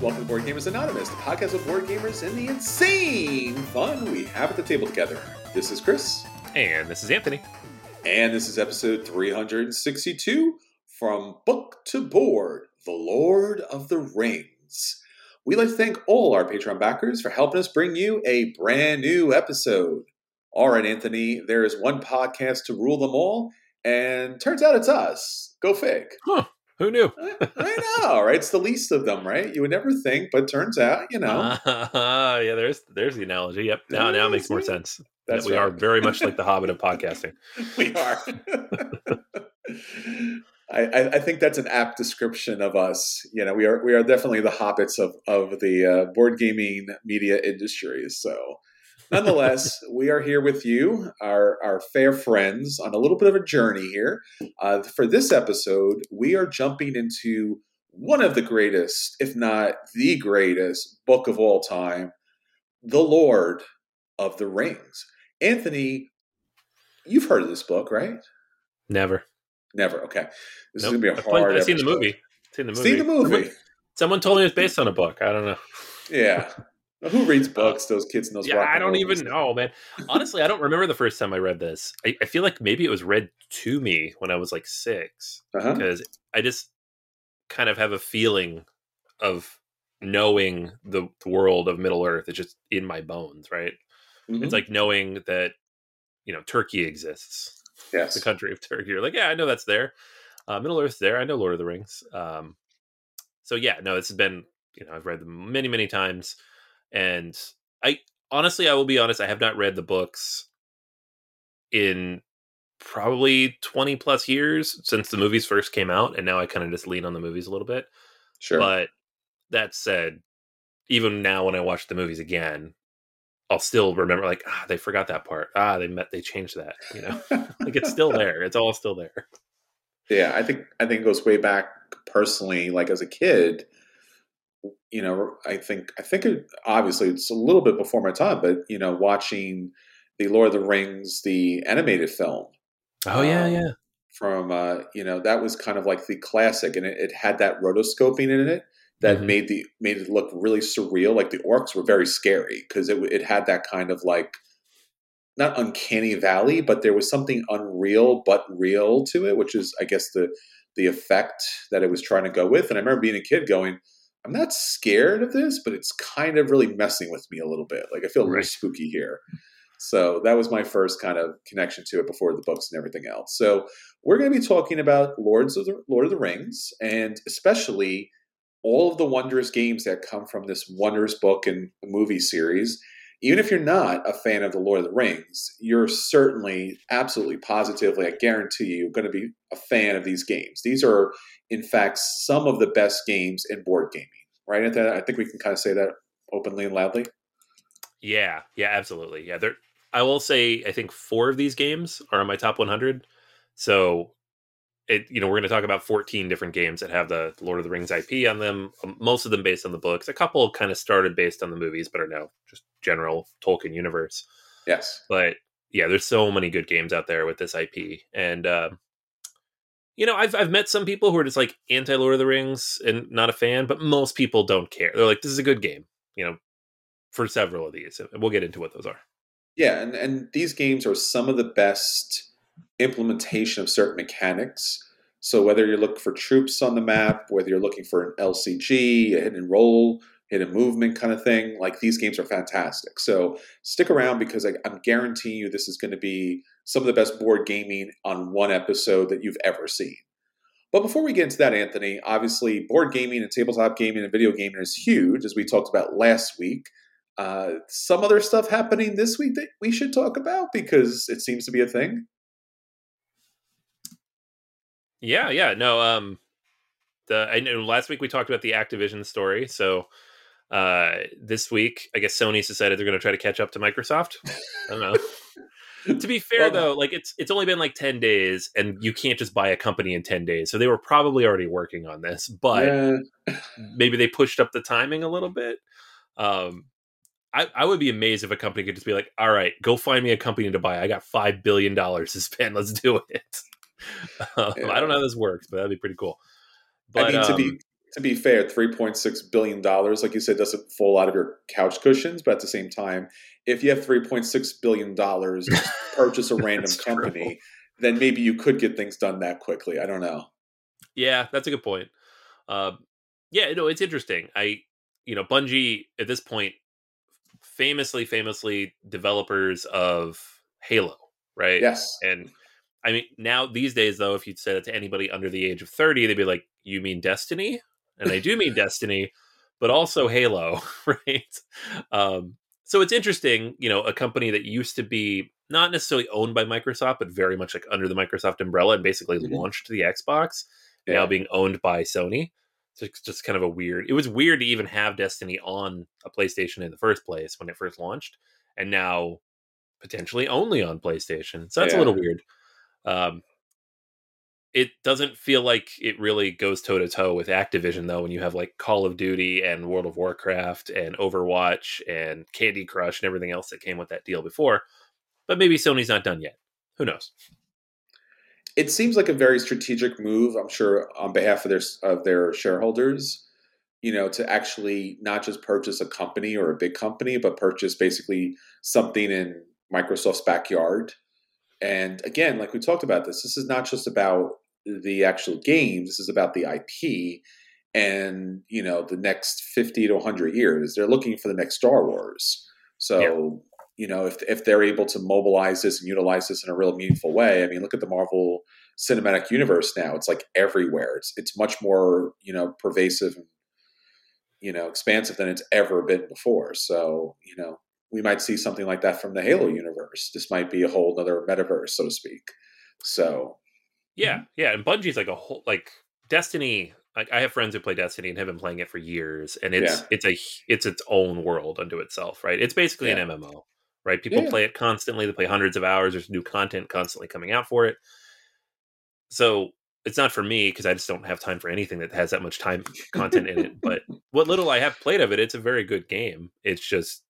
Welcome to Board Gamers Anonymous, the podcast of board gamers and the insane fun we have at the table together. This is Chris, And this is Anthony. and this is episode 362 from Book to Board The Lord of the Rings. We'd like to thank all our Patreon backers for helping us bring you a brand new episode. All right, Anthony, there is one podcast to rule them all, and turns out it's us. Go fig. Who knew? I, I know, right? It's the least of them, right? You would never think, but turns out, you know, Ah, yeah, there's there's the analogy. Yep. Now now it makes more sense. That's that we right. are very much like the Hobbit of podcasting. we are. I, I, I think that's an apt description of us. You know, we are we are definitely the hobbits of of the uh, board gaming media industry. So, nonetheless, we are here with you, our our fair friends, on a little bit of a journey here. Uh, for this episode, we are jumping into one of the greatest, if not the greatest, book of all time, The Lord of the Rings. Anthony, you've heard of this book, right? Never. Never. Okay, this Nope. is gonna be a I've, hard. played- I've seen the movie. Seen the movie. Seen the movie. Someone, someone told me it was based on a book. I don't know. Yeah. Who reads books? Those kids in those. Yeah, I don't even know, man. Honestly, I don't remember the first time I read this. I, I feel like maybe it was read to me when I was like six, Uh-huh. because I just kind of have a feeling of knowing the world of Middle Earth. It's just in my bones, right? Mhm. It's like knowing that you know Turkey exists, yes. the country of Turkey. You're like, yeah, I know that's there. Uh, Middle Earth's there. I know Lord of the Rings. Um, so yeah, no, this has been you know I've read them many many times, and I honestly I will be honest, I have not read the books in probably 20 plus years since the movies first came out and now I kind of just lean on the movies a little bit. Sure. But that said, even now when I watch the movies again, I'll still remember like ah they forgot that part. Ah they met they changed that, you know. like it's still there. It's all still there. yeah, I think I think it goes way back personally. Like as a kid, you know, I think I think it, obviously it's a little bit before my time, but you know, watching the Lord of the Rings, the animated film. Oh yeah, Um, yeah. From uh, you know, that was kind of like the classic, and it, it had that rotoscoping in it that Mhm. made the made it look really surreal. Like the orcs were very scary because it it had that kind of like not uncanny valley, but there was something unreal but real to it, which is I guess the the effect that it was trying to go with. And I remember being a kid going, I'm not scared of this, but it's kind of really messing with me a little bit. Like I feel a little Right. spooky here. So that was my first kind of connection to it before the books and everything else. So we're going to be talking about Lords of the Lord of the Rings, and especially all of the wondrous games that come from this wondrous book and movie series. Even if you're not a fan of the Lord of the Rings, you're certainly, absolutely, positively, I guarantee you, going to be a fan of these games. These are, in fact, some of the best games in board gaming, right? I think we can kind of say that openly and loudly. Yeah, yeah, absolutely. Yeah, there. I will say, I think four of these games are on my top 100. So, it you know we're going to talk about 14 different games that have the Lord of the Rings IP on them. Um, most of them based on the books. A couple kind of started based on the movies, but are now just general Tolkien universe. Yes, but yeah, there's so many good games out there with this IP, and uh, you know, I've I've met some people who are just like anti Lord of the Rings and not a fan, but most people don't care. They're like, this is a good game, you know, for several of these, and we'll get into what those are. Yeah, and and these games are some of the best implementation of certain mechanics. So whether you're looking for troops on the map, whether you're looking for an LCG, a hidden role, hidden movement kind of thing, like these games are fantastic. So stick around because I, I'm guaranteeing you this is going to be some of the best board gaming on one episode that you've ever seen. But before we get into that, Anthony, obviously board gaming and tabletop gaming and video gaming is huge, as we talked about last week. Uh, some other stuff happening this week that we should talk about because it seems to be a thing. Yeah, yeah, no. Um, the I know last week we talked about the Activision story, so uh, this week I guess Sony's decided they're going to try to catch up to Microsoft. I don't know. to be fair well, though, like it's it's only been like 10 days and you can't just buy a company in 10 days. So they were probably already working on this, but yeah. maybe they pushed up the timing a little bit. Um I, I would be amazed if a company could just be like, all right, go find me a company to buy. I got five billion dollars to spend. Let's do it. Um, yeah. I don't know how this works, but that'd be pretty cool. But, I mean, to um, be to be fair, three point six billion dollars, like you said, doesn't fall out of your couch cushions. But at the same time, if you have three point six billion dollars, purchase a random company, true. then maybe you could get things done that quickly. I don't know. Yeah, that's a good point. Uh, yeah, no, it's interesting. I, you know, Bungie at this point, famously, famously developers of Halo, right? Yes, and I mean, now these days, though, if you said it to anybody under the age of 30, they'd be like, You mean Destiny? And they do mean Destiny, but also Halo, right? Um, so it's interesting, you know, a company that used to be not necessarily owned by Microsoft, but very much like under the Microsoft umbrella and basically mm-hmm. launched the Xbox, yeah. now being owned by Sony. So it's just kind of a weird. It was weird to even have Destiny on a PlayStation in the first place when it first launched, and now potentially only on PlayStation. So that's yeah. a little weird. Um, it doesn't feel like it really goes toe to toe with Activision though when you have like Call of Duty and World of Warcraft and Overwatch and Candy Crush and everything else that came with that deal before. But maybe Sony's not done yet. Who knows? It seems like a very strategic move, I'm sure on behalf of their of their shareholders, you know, to actually not just purchase a company or a big company, but purchase basically something in Microsoft's backyard and again, like we talked about this, this is not just about the actual games, this is about the IP and, you know, the next 50 to 100 years. They're looking for the next Star Wars. So, yeah. you know, if, if they're able to mobilize this and utilize this in a real meaningful way, I mean, look at the Marvel cinematic universe now. It's like everywhere. It's, it's much more, you know, pervasive and, you know, expansive than it's ever been before. So, you know, we might see something like that from the Halo universe. This might be a whole other metaverse, so to speak. So, yeah, mm-hmm. yeah, and Bungie's like a whole like Destiny. Like I have friends who play Destiny and have been playing it for years, and it's yeah. it's a it's its own world unto itself, right? It's basically yeah. an MMO, right? People yeah. play it constantly. They play hundreds of hours. There's new content constantly coming out for it. So it's not for me because I just don't have time for anything that has that much time content in it. But what little I have played of it, it's a very good game. It's just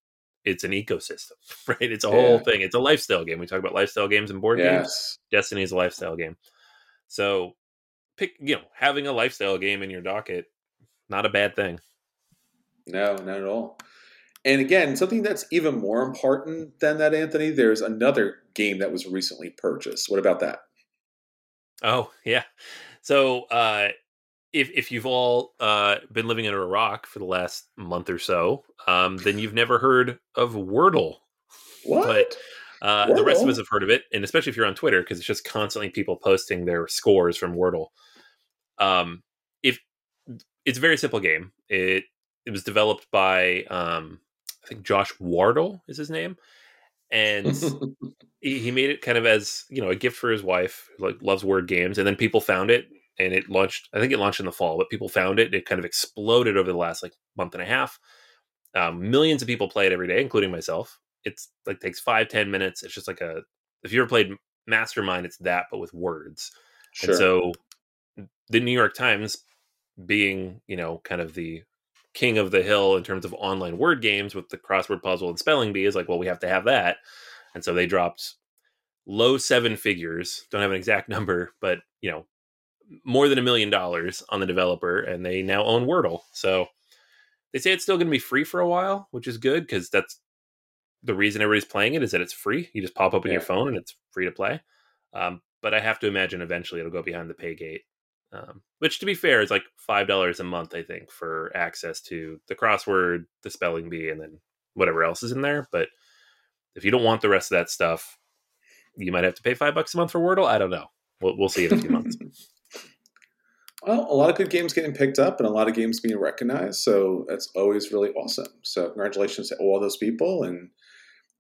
it's an ecosystem, right? It's a yeah. whole thing. It's a lifestyle game. We talk about lifestyle games and board yes. games. Destiny is a lifestyle game. So pick, you know, having a lifestyle game in your docket, not a bad thing. No, not at all. And again, something that's even more important than that, Anthony, there's another game that was recently purchased. What about that? Oh, yeah. So uh if if you've all uh, been living under a rock for the last month or so, um, then you've never heard of Wordle. What? But Uh, the rest of us have heard of it, and especially if you're on Twitter, because it's just constantly people posting their scores from Wordle. Um, if it's a very simple game, it it was developed by um, I think Josh Wardle is his name, and he, he made it kind of as you know a gift for his wife, who, like loves word games, and then people found it and it launched. I think it launched in the fall, but people found it. It kind of exploded over the last like month and a half. Um, millions of people play it every day, including myself. It's like takes five ten minutes. It's just like a if you ever played Mastermind, it's that but with words. Sure. And so the New York Times, being you know kind of the king of the hill in terms of online word games with the crossword puzzle and spelling bee, is like, well, we have to have that. And so they dropped low seven figures. Don't have an exact number, but you know more than a million dollars on the developer, and they now own Wordle. So they say it's still going to be free for a while, which is good because that's the reason everybody's playing it is that it's free. You just pop open your phone and it's free to play. Um, but I have to imagine eventually it'll go behind the pay gate. Um, which, to be fair, is like five dollars a month, I think, for access to the crossword, the spelling bee, and then whatever else is in there. But if you don't want the rest of that stuff, you might have to pay five bucks a month for Wordle. I don't know. We'll, we'll see in a few months. Well, a lot of good games getting picked up and a lot of games being recognized. So that's always really awesome. So congratulations to all those people. And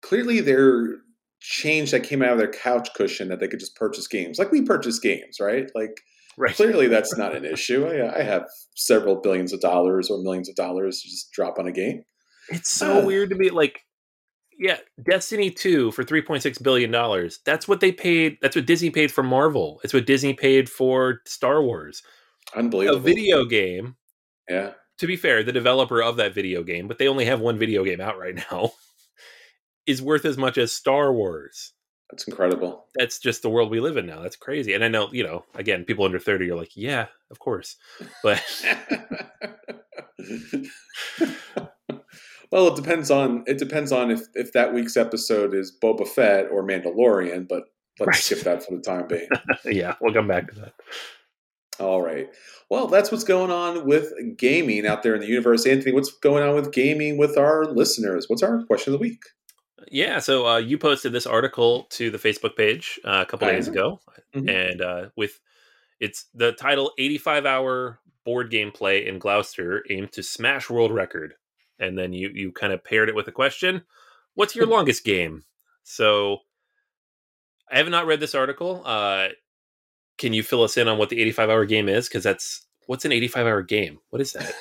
clearly their change that came out of their couch cushion that they could just purchase games. Like we purchase games, right? Like Right. clearly that's not an issue. I, I have several billions of dollars or millions of dollars to just drop on a game. It's so Uh. weird to me. Like, yeah, Destiny 2 for $3.6 billion. That's what they paid. That's what Disney paid for Marvel. It's what Disney paid for Star Wars. Unbelievable. A video game, Yeah. to be fair, the developer of that video game, but they only have one video game out right now, is worth as much as Star Wars. That's incredible. That's just the world we live in now. That's crazy. And I know, you know, again, people under 30 are like, yeah, of course. But well, it depends on it depends on if if that week's episode is Boba Fett or Mandalorian, but let's Right. skip that for the time being. yeah, we'll come back to that. All right. Well, that's what's going on with gaming out there in the universe. Anthony, what's going on with gaming with our listeners? What's our question of the week? Yeah, so uh, you posted this article to the Facebook page uh, a couple days am. ago, Mhm. and uh, with it's the title "85 Hour Board Game Play in Gloucester aimed to smash world record," and then you you kind of paired it with a question: "What's your longest game?" So I have not read this article. Uh, can you fill us in on what the 85 hour game is? Because that's what's an 85 hour game. What is that?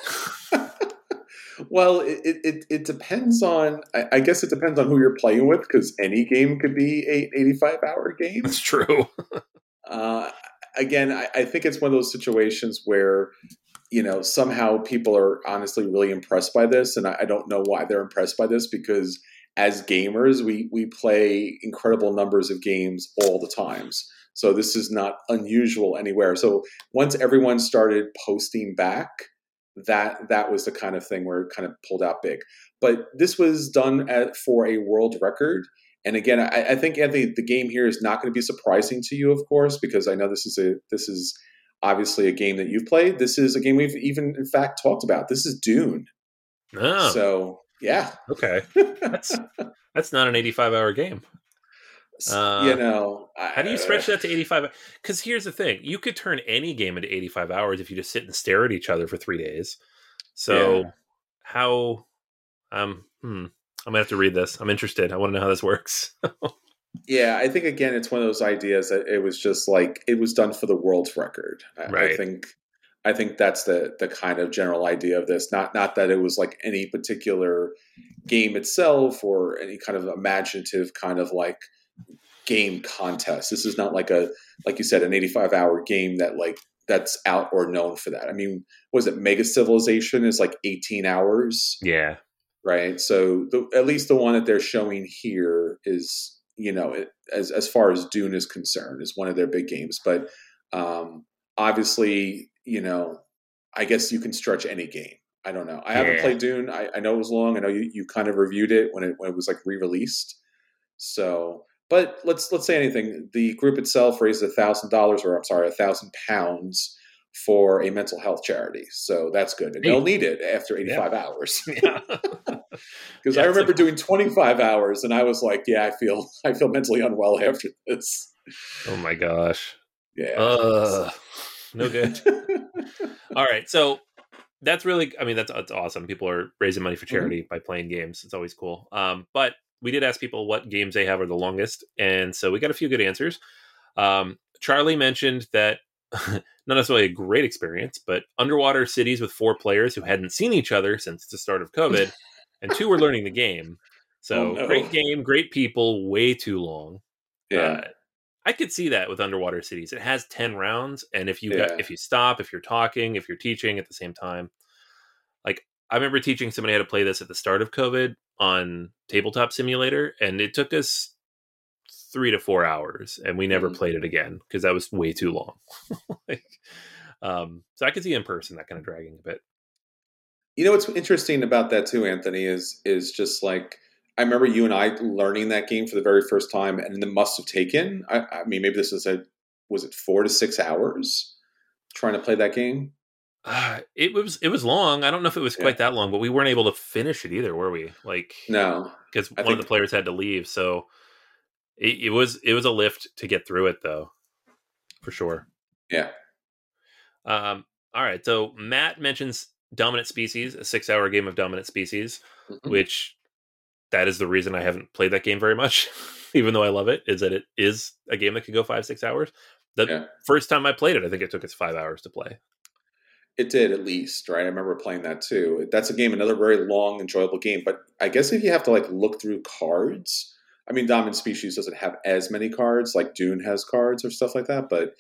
well, it, it- it, depends on, I, I guess it depends on who you're playing with because any game could be a 85 hour game. That's true. Uh, again, I, I think it's one of those situations where, you know, somehow people are honestly really impressed by this. And I, I don't know why they're impressed by this because as gamers, we, we play incredible numbers of games all the times. So this is not unusual anywhere. So once everyone started posting back, that that was the kind of thing where it kind of pulled out big. But this was done at, for a world record. And again, I, I think Anthony, the game here is not going to be surprising to you, of course, because I know this is a this is obviously a game that you've played. This is a game we've even in fact talked about. This is Dune. Oh, So yeah, okay. That's that's not an 85 hour game. Uh, you know, How do you stretch that to 85? Because here's the thing you could turn any game into 85 hours if you just sit and stare at each other for three days. So, Yeah. how, um, hmm, I'm gonna have to read this. I'm interested. I want to know how this works. Yeah, I think again, it's one of those ideas that it was just like it was done for the world's record. I, I think, I think that's the the kind of general idea of this. Not not that it was like any particular game itself or any kind of imaginative kind of like game contest. This is not like a like you said an 85 hour game that like that's out or known for that. I mean, was it Mega Civilization is like 18 hours? yeah. right? So the, at least the one that they're showing here is, you know, it, as as far as Dune is concerned, is one of their big games. But um, obviously, you know, I guess you can stretch any game. I don't know. I haven't played Dune. I, I know it was long. I know you, you kind of reviewed it when it when it was like re released. So, but let's let's say anything. The group itself raised a thousand dollars, or I'm sorry, a thousand pounds for a mental health charity. So that's good. And they'll need it after 85 yeah. hours. Because yeah, I remember doing 25 hours and I was like, yeah, I feel I feel mentally unwell after this. Oh my gosh. Yeah. Uh, no good. All right. So that's really I mean that's that's awesome. People are raising money for mm-hmm. charity mm-hmm. by playing games. It's always cool. Um, but we did ask people what games they have are the longest, and so we got a few good answers. Um, Charlie mentioned that not necessarily a great experience, but underwater cities with four players who hadn't seen each other since the start of COVID, and two were learning the game. So oh, no. great game, great people, way too long. Yeah. Uh, I could see that with underwater cities. It has 10 rounds and if you yeah. got, if you stop, if you're talking, if you're teaching at the same time. Like I remember teaching somebody how to play this at the start of COVID on Tabletop Simulator and it took us three to four hours, and we never mm-hmm. played it again because that was way too long. like, um, so I could see in person that kind of dragging a bit. You know what's interesting about that too, Anthony, is is just like I remember you and I learning that game for the very first time, and it must have taken. I, I mean, maybe this was a was it four to six hours trying to play that game. Uh, it was it was long. I don't know if it was quite that long, but we weren't able to finish it either, were we? Like no, because one think, of the players had to leave. So it, it was it was a lift to get through it though, for sure. Yeah. Um. All right. So Matt mentions Dominant Species, a six-hour game of Dominant Species, mm-hmm. which that is the reason I haven't played that game very much, even though I love it. Is that it is a game that can go five six hours. The yeah. first time I played it, I think it took us five hours to play. It did at least, right? I remember playing that too. That's a game, another very long, enjoyable game. But I guess if you have to like look through cards, I mean, Dominant Species doesn't have as many cards like Dune has cards or stuff like that, but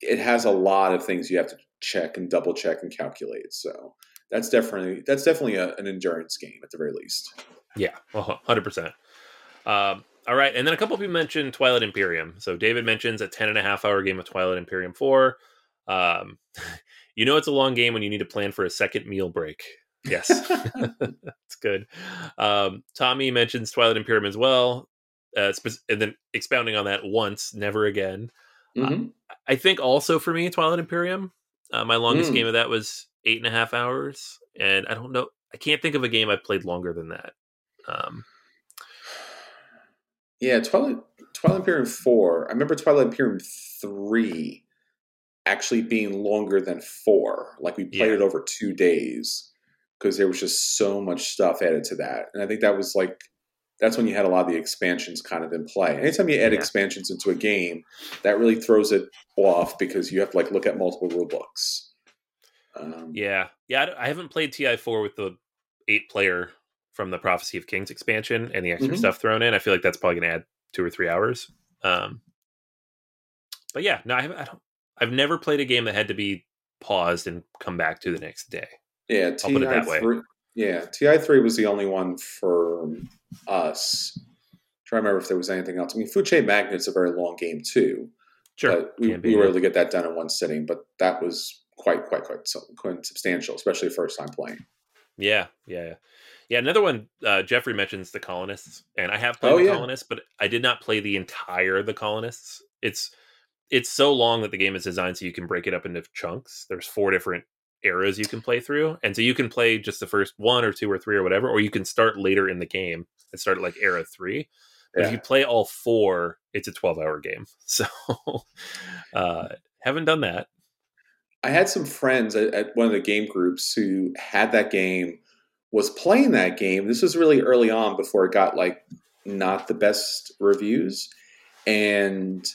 it has a lot of things you have to check and double check and calculate. So that's definitely that's definitely a, an endurance game at the very least. Yeah, hundred percent. Um, all right, and then a couple of you mentioned Twilight Imperium. So David mentions a 10 and a half hour game of Twilight Imperium 4. Um, you know it's a long game when you need to plan for a second meal break. Yes, it's good. Um, Tommy mentions Twilight Imperium as well, uh, and then expounding on that once, never again. Uh, mm-hmm. Uh, I think also for me, Twilight Imperium, uh, my longest mm. game of that was eight and a half hours, and I don't know, I can't think of a game I've played longer than that. Um, yeah, Twilight Twilight Imperium four. I remember Twilight Imperium three actually being longer than four. Like we played yeah. it over two days because there was just so much stuff added to that. And I think that was like that's when you had a lot of the expansions kind of in play. Anytime you add yeah. expansions into a game, that really throws it off because you have to like look at multiple rule books. Um, yeah, yeah. I haven't played TI four with the eight player from the Prophecy of Kings expansion and the extra mm-hmm. stuff thrown in. I feel like that's probably going to add two or three hours. Um, but yeah, no, I, I don't. I've never played a game that had to be paused and come back to the next day. Yeah, I'll put it that way. Yeah, TI three was the only one for us. I'm trying to remember if there was anything else. I mean, Food Chain Magnate's a very long game too. Sure, we, we were able to get that done in one sitting, but that was quite, quite, quite, quite substantial, especially first time playing. Yeah, yeah, yeah. Another one, uh, Jeffrey mentions the colonists, and I have played oh, the yeah. colonists, but I did not play the entire the colonists. It's it's so long that the game is designed so you can break it up into chunks. There's four different eras you can play through. And so you can play just the first one or two or three or whatever, or you can start later in the game and start like era three. Yeah. if you play all four, it's a 12 hour game. So uh, haven't done that. I had some friends at, at one of the game groups who had that game, was playing that game. This was really early on before it got like not the best reviews. And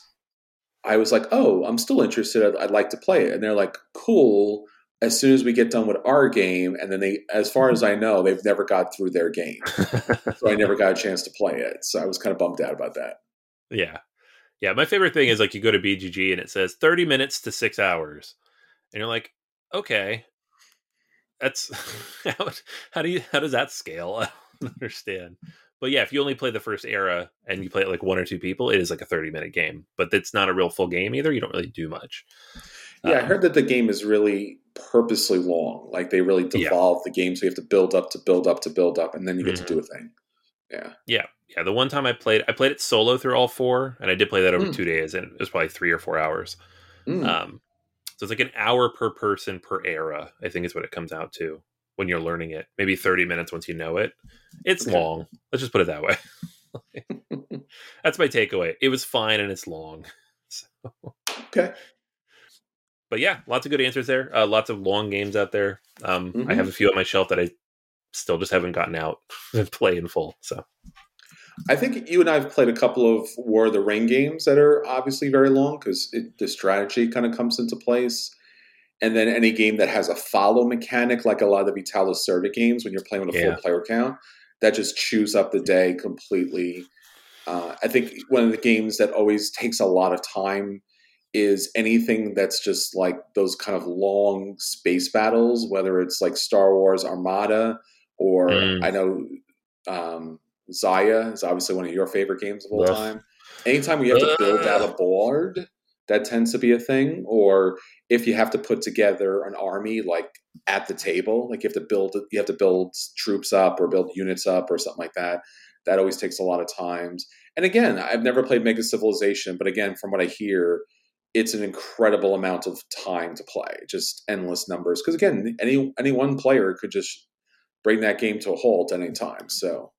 I was like, oh, I'm still interested. I'd, I'd, like to play it. And they're like, cool as soon as we get done with our game, and then they, as far as I know, they've never got through their game, so I never got a chance to play it. So I was kind of bummed out about that. Yeah, yeah. My favorite thing is like you go to BGG and it says thirty minutes to six hours, and you're like, okay, that's how, how do you how does that scale? I don't understand. But yeah, if you only play the first era and you play it like one or two people, it is like a 30 minute game. But it's not a real full game either. You don't really do much. Yeah, um, I heard that the game is really purposely long. Like they really devolve yeah. the game, so you have to build up to build up to build up, and then you get mm-hmm. to do a thing. Yeah, yeah, yeah. The one time I played, I played it solo through all four, and I did play that over mm. two days, and it was probably three or four hours. Mm. Um, So it's like an hour per person per era, I think is what it comes out to when you're learning it. Maybe 30 minutes once you know it. It's Okay. long. Let's just put it that way. That's my takeaway. It was fine and it's long. So, Okay. but yeah, lots of good answers there. Uh, lots of long games out there. Um, I Mhm. have a few on my shelf that I still just haven't gotten out and play in full. So I think you and I have played a couple of War of the Ring games that are obviously very long because the strategy kind of comes into place. And then any game that has a follow mechanic, like a lot of the Vital Lacerda games, when you're playing with a Yeah. full player count, that just chews up the day completely. Uh, I think one of the games that always takes a lot of time is anything that's just like those kind of long space battles, whether it's like Star Wars Armada or Mm. I know um, Xia is obviously one of your favorite games of all Ugh. time. Anytime you have to build out a board, that tends to be a thing. Or if you have to put together an army like at the table, like you have to build you have to build troops up or build units up or something like that. That always takes a lot of times. And again, I've never played Mega Civilization, but again, from what I hear, it's an incredible amount of time to play, just endless numbers. Because again, any any one player could just bring that game to a halt at any time. So,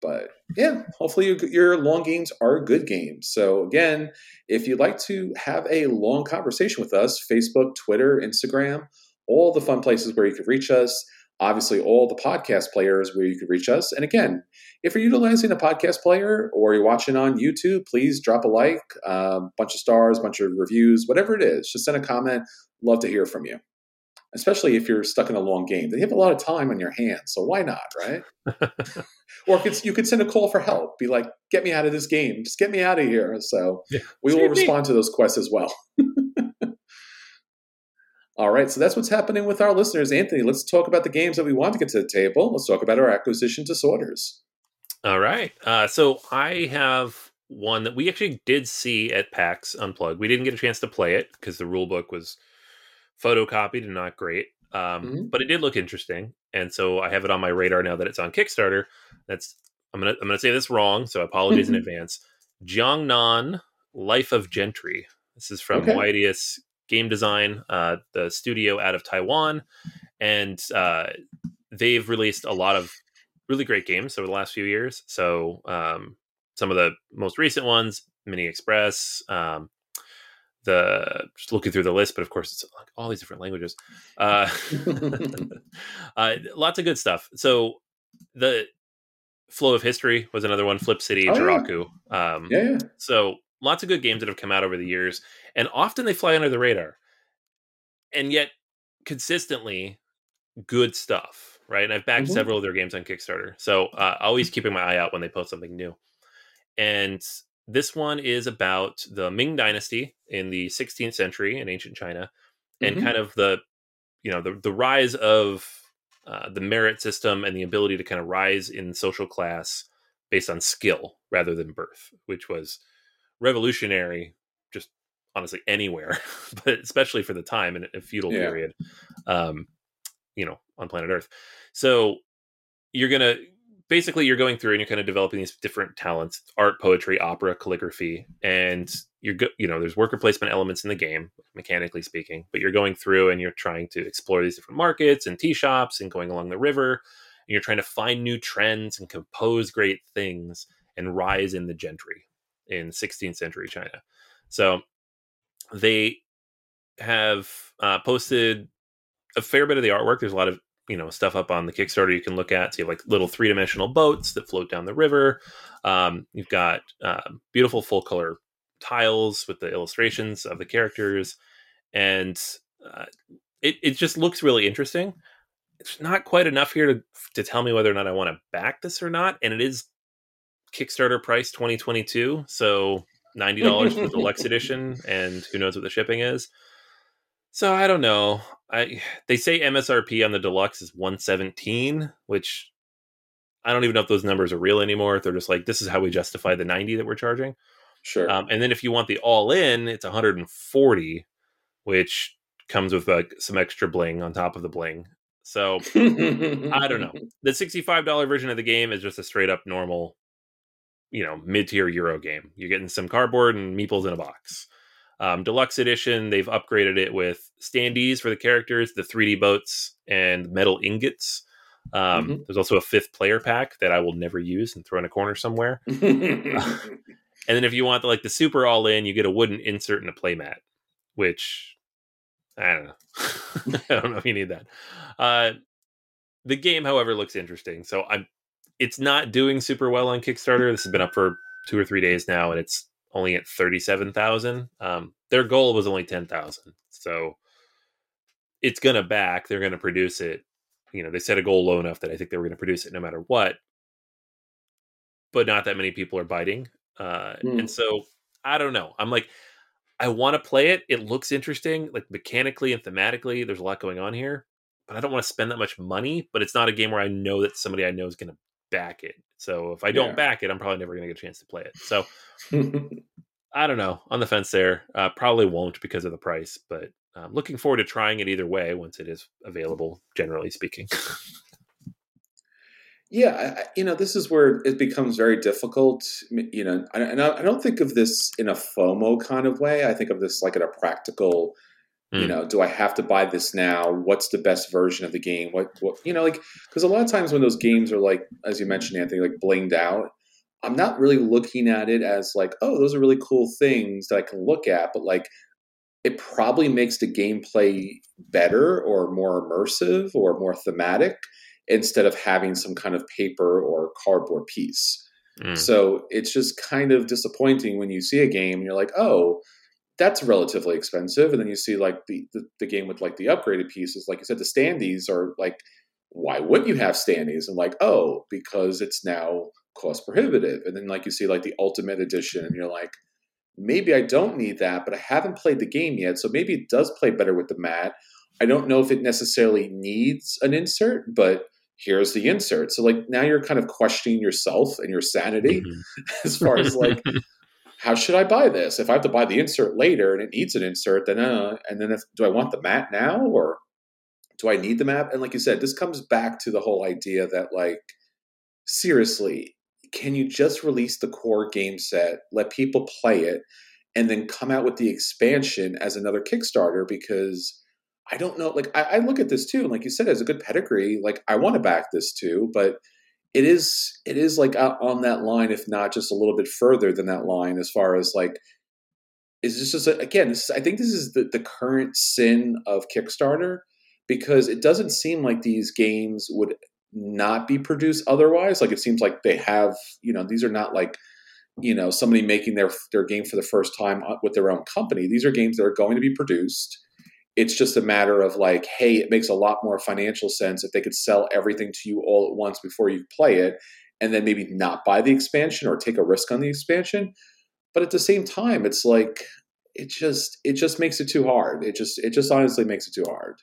but yeah, hopefully you, your long games are good games. So again, if you'd like to have a long conversation with us, Facebook, Twitter, Instagram, all the fun places where you could reach us. Obviously, all the podcast players where you could reach us. And again, if you're utilizing a podcast player or you're watching on YouTube, please drop a like, a bunch of stars, bunch of reviews, whatever it is. Just send a comment. Love to hear from you. Especially if you're stuck in a long game. You have a lot of time on your hands, so why not, right? or could, you could send a call for help. Be like, get me out of this game. Just get me out of here. So Yeah. we will respond to those quests as well. All right, so that's what's happening with our listeners. Anthony, let's talk about the games that we want to get to the table. Let's talk about our acquisition disorders. All right. Uh, so I have one that we actually did see at PAX Unplugged. We didn't get a chance to play it because the rule book was photocopied and not great. Um, Mhm. But it did look interesting, and so I have it on my radar now that it's on Kickstarter. That's I'm gonna I'm gonna say this wrong, so apologies in advance. Jiangnan Life of Gentry. This is from Okay. Moaideas Game Design, uh, the studio out of Taiwan, and uh, they've released a lot of really great games over the last few years. So um, some of the most recent ones, Mini Express, um, the just looking through the list, but of course it's like all these different languages. Uh, uh, lots of good stuff. So the Flow of History was another one. Flip City, Oh, yeah. Um, Yeah, yeah. so lots of good games that have come out over the years, and often they fly under the radar, and yet consistently good stuff, right? And I've backed Mhm. several of their games on Kickstarter, so uh, always keeping my eye out when they post something new. And this one is about the Ming Dynasty in the 16th century in ancient China, and Mhm. kind of the, you know, the the rise of uh, the merit system and the ability to kind of rise in social class based on skill rather than birth, which was revolutionary just honestly anywhere but especially for the time in a feudal Yeah. period um you know on planet earth so you're gonna basically you're going through and you're kind of developing these different talents art poetry opera calligraphy and you're go- you know there's worker placement elements in the game mechanically speaking but you're going through and you're trying to explore these different markets and tea shops and going along the river and you're trying to find new trends and compose great things and rise in the gentry in 16th century China. So they have uh, posted a fair bit of the artwork. There's a lot of you know stuff up on the Kickstarter you can look at. So you have like little three dimensional boats that float down the river. Um, you've got uh, beautiful full color tiles with the illustrations of the characters, and uh, it it just looks really interesting. It's not quite enough here to to tell me whether or not I want to back this or not, and it is Kickstarter price 2022, so ninety dollars for the deluxe edition, and who knows what the shipping is. So I don't know. I they say MSRP on the deluxe is 117, which I don't even know if those numbers are real anymore. If they're just like this is how we justify the 90 that we're charging. Sure. Um, and then if you want the all in, it's 140, which comes with like some extra bling on top of the bling. So I don't know. The $65 version of the game is just a straight up normal, you know, mid tier Euro game. You're getting some cardboard and meeples in a box. Um, deluxe edition, they've upgraded it with standees for the characters, the 3D boats, and metal ingots. Um, mm-hmm. There's also a fifth player pack that I will never use and throw in a corner somewhere. uh, and then if you want the, like the super all in, you get a wooden insert and a playmat, which I don't know. I don't know if you need that. Uh, the game, however, looks interesting. So I'm. It's not doing super well on Kickstarter. This has been up for two or three days now, and it's only at thirty-seven thousand. Um, their goal was only ten thousand, so it's gonna back. They're gonna produce it. You know, they set a goal low enough that I think they were gonna produce it no matter what. But not that many people are biting, uh, mm. and so I don't know. I'm like, I want to play it. It looks interesting, like mechanically and thematically. There's a lot going on here, but I don't want to spend that much money. But it's not a game where I know that somebody I know is going to back it. So if I don't yeah. back it, I'm probably never going to get a chance to play it. So I don't know. On the fence there. Uh, probably won't because of the price, but I'm looking forward to trying it either way once it is available. Generally speaking. Yeah, I, you know, this is where it becomes very difficult. You know, and I, I, don't think of this in a FOMO kind of way. I think of this like in a practical. Mm. You hmm. know, do I have to buy this now? What's the best version of the game? What, what you know, like because a lot of times when those games are like, as you mentioned, Anthony, like blinged out, I'm not really looking at it as like, oh, those are really cool things that I can look at, but like it probably makes the gameplay better or more immersive or more thematic instead of having some kind of paper or cardboard piece. Mm. So it's just kind of disappointing when you see a game and you're like, oh, that's relatively expensive. And then you see like the, the, the game with like the upgraded pieces, like you said, the standees are like, why wouldn't you have standees? And like, oh, because it's now cost prohibitive. And then like you see like the ultimate edition and you're like, maybe I don't need that, but I haven't played the game yet. So maybe it does play better with the mat. I don't know if it necessarily needs an insert, but here's the insert. So like now you're kind of questioning yourself and your sanity mm-hmm. as far as like how should I buy this? If I have to buy the insert later and it needs an insert, then uh, and then if do I want the mat now or do I need the map? And like you said, this comes back to the whole idea that like seriously, can you just release the core game set, let people play it, and then come out with the expansion as another Kickstarter? Because I don't know. Like I, I look at this too, and like you said, as a good pedigree, like I want to back this too, but it is it is like on that line, if not just a little bit further than that line, as far as like is this just a, again? This, I think this is the, the current sin of Kickstarter because it doesn't seem like these games would not be produced otherwise. Like it seems like they have, you know, these are not like you know somebody making their their game for the first time uh, with their own company. These are games that are going to be produced it's just a matter of like, hey, it makes a lot more financial sense if they could sell everything to you all at once before you play it, and then maybe not buy the expansion or take a risk on the expansion. But at the same time, it's like it just it just makes it too hard. It just it just honestly makes it too hard.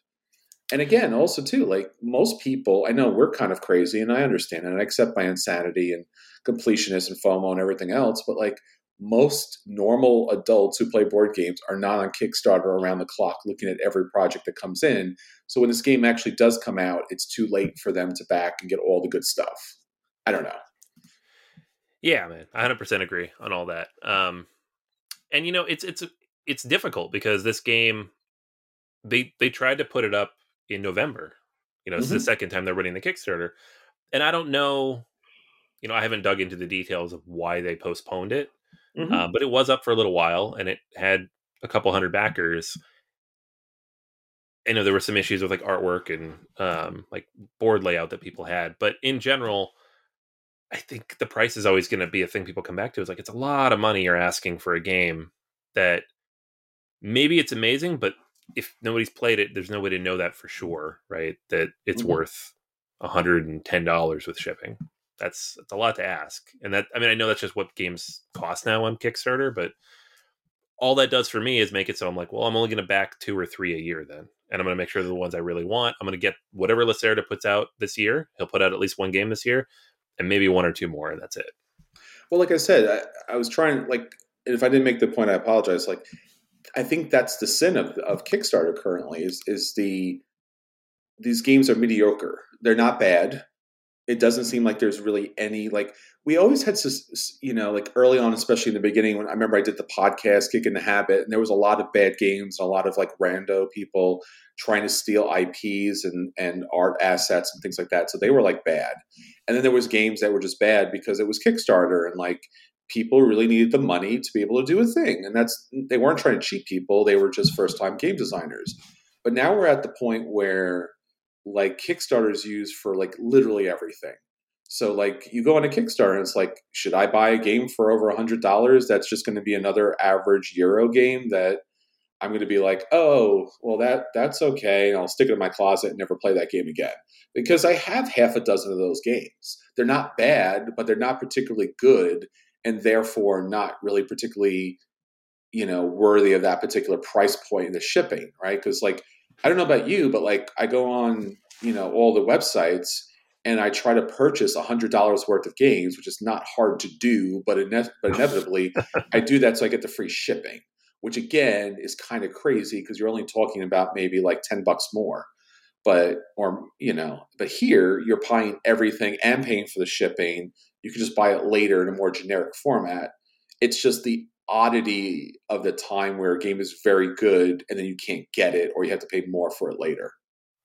And again, also too, like most people, I know we're kind of crazy, and I understand, and I accept my insanity and completionist and FOMO and everything else. But like most normal adults who play board games are not on Kickstarter around the clock looking at every project that comes in. So when this game actually does come out, it's too late for them to back and get all the good stuff. I don't know. Yeah, man, I 100% agree on all that. Um, and you know, it's it's it's difficult because this game they they tried to put it up in November. You know, mm-hmm. this is the second time they're running the Kickstarter. And I don't know, you know, I haven't dug into the details of why they postponed it. Mm-hmm. Uh, but it was up for a little while and it had a couple hundred backers. I know there were some issues with like artwork and um, like board layout that people had, but in general, I think the price is always going to be a thing people come back to. It's like it's a lot of money you're asking for a game that maybe it's amazing, but if nobody's played it, there's no way to know that for sure, right? That it's mm-hmm. worth $110 with shipping that's that's a lot to ask. And that I mean, I know that's just what games cost now on Kickstarter, but all that does for me is make it so I'm like, well, I'm only going to back two or three a year then, and I'm going to make sure they're the ones I really want. I'm going to get whatever Lacerda puts out this year. He'll put out at least one game this year, and maybe one or two more, and that's it. Well, like I said, I, I was trying like if I didn't make the point, I apologize. Like I think that's the sin of of Kickstarter currently is is the these games are mediocre. They're not bad it doesn't seem like there's really any like we always had, you know, like early on, especially in the beginning, when I remember I did the podcast Kick in the Habit, and there was a lot of bad games, a lot of like rando people trying to steal IPs and, and art assets and things like that. So they were like bad. And then there was games that were just bad because it was Kickstarter and like people really needed the money to be able to do a thing. And that's, they weren't trying to cheat people. They were just first time game designers. But now we're at the point where like Kickstarter is used for like literally everything. So like you go on a Kickstarter and it's like, should I buy a game for over a hundred dollars? That's just going to be another average Euro game that I'm going to be like, oh, well that that's okay, and I'll stick it in my closet and never play that game again because I have half a dozen of those games. They're not bad, but they're not particularly good, and therefore not really particularly, you know, worthy of that particular price point in the shipping, right? Because like I don't know about you, but like I go on, you know, all the websites and I try to purchase a $100 worth of games, which is not hard to do, but, ine- but inevitably I do that so I get the free shipping, which again is kind of crazy because you're only talking about maybe like 10 bucks more. But, or, you know, but here you're buying everything and paying for the shipping. You can just buy it later in a more generic format. It's just the oddity of the time where a game is very good and then you can't get it or you have to pay more for it later.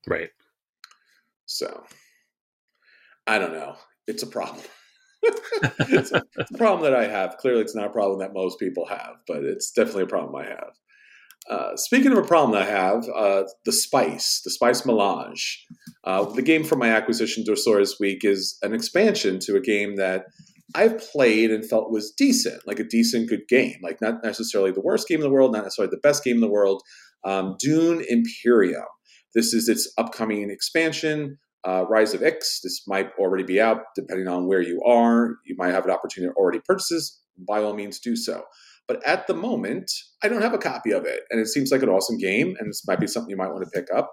Right. So I don't know. It's a problem. it's, a, it's, a, problem that I have. Clearly, it's not a problem that most people have, but it's definitely a problem I have. Uh, speaking of a problem I have, uh, the Spice, the Spice Melange. Uh, the game from my acquisition this week is an expansion to a game that I've played and felt was decent, like a decent, good game. Like not necessarily the worst game in the world, not necessarily the best game in the world. Um, Dune Imperium. This is its upcoming expansion uh, Rise of Ix. This might already be out, depending on where you are. You might have an opportunity to already purchase this. By all means, do so. But at the moment, I don't have a copy of it, and it seems like an awesome game, and this might be something you might want to pick up.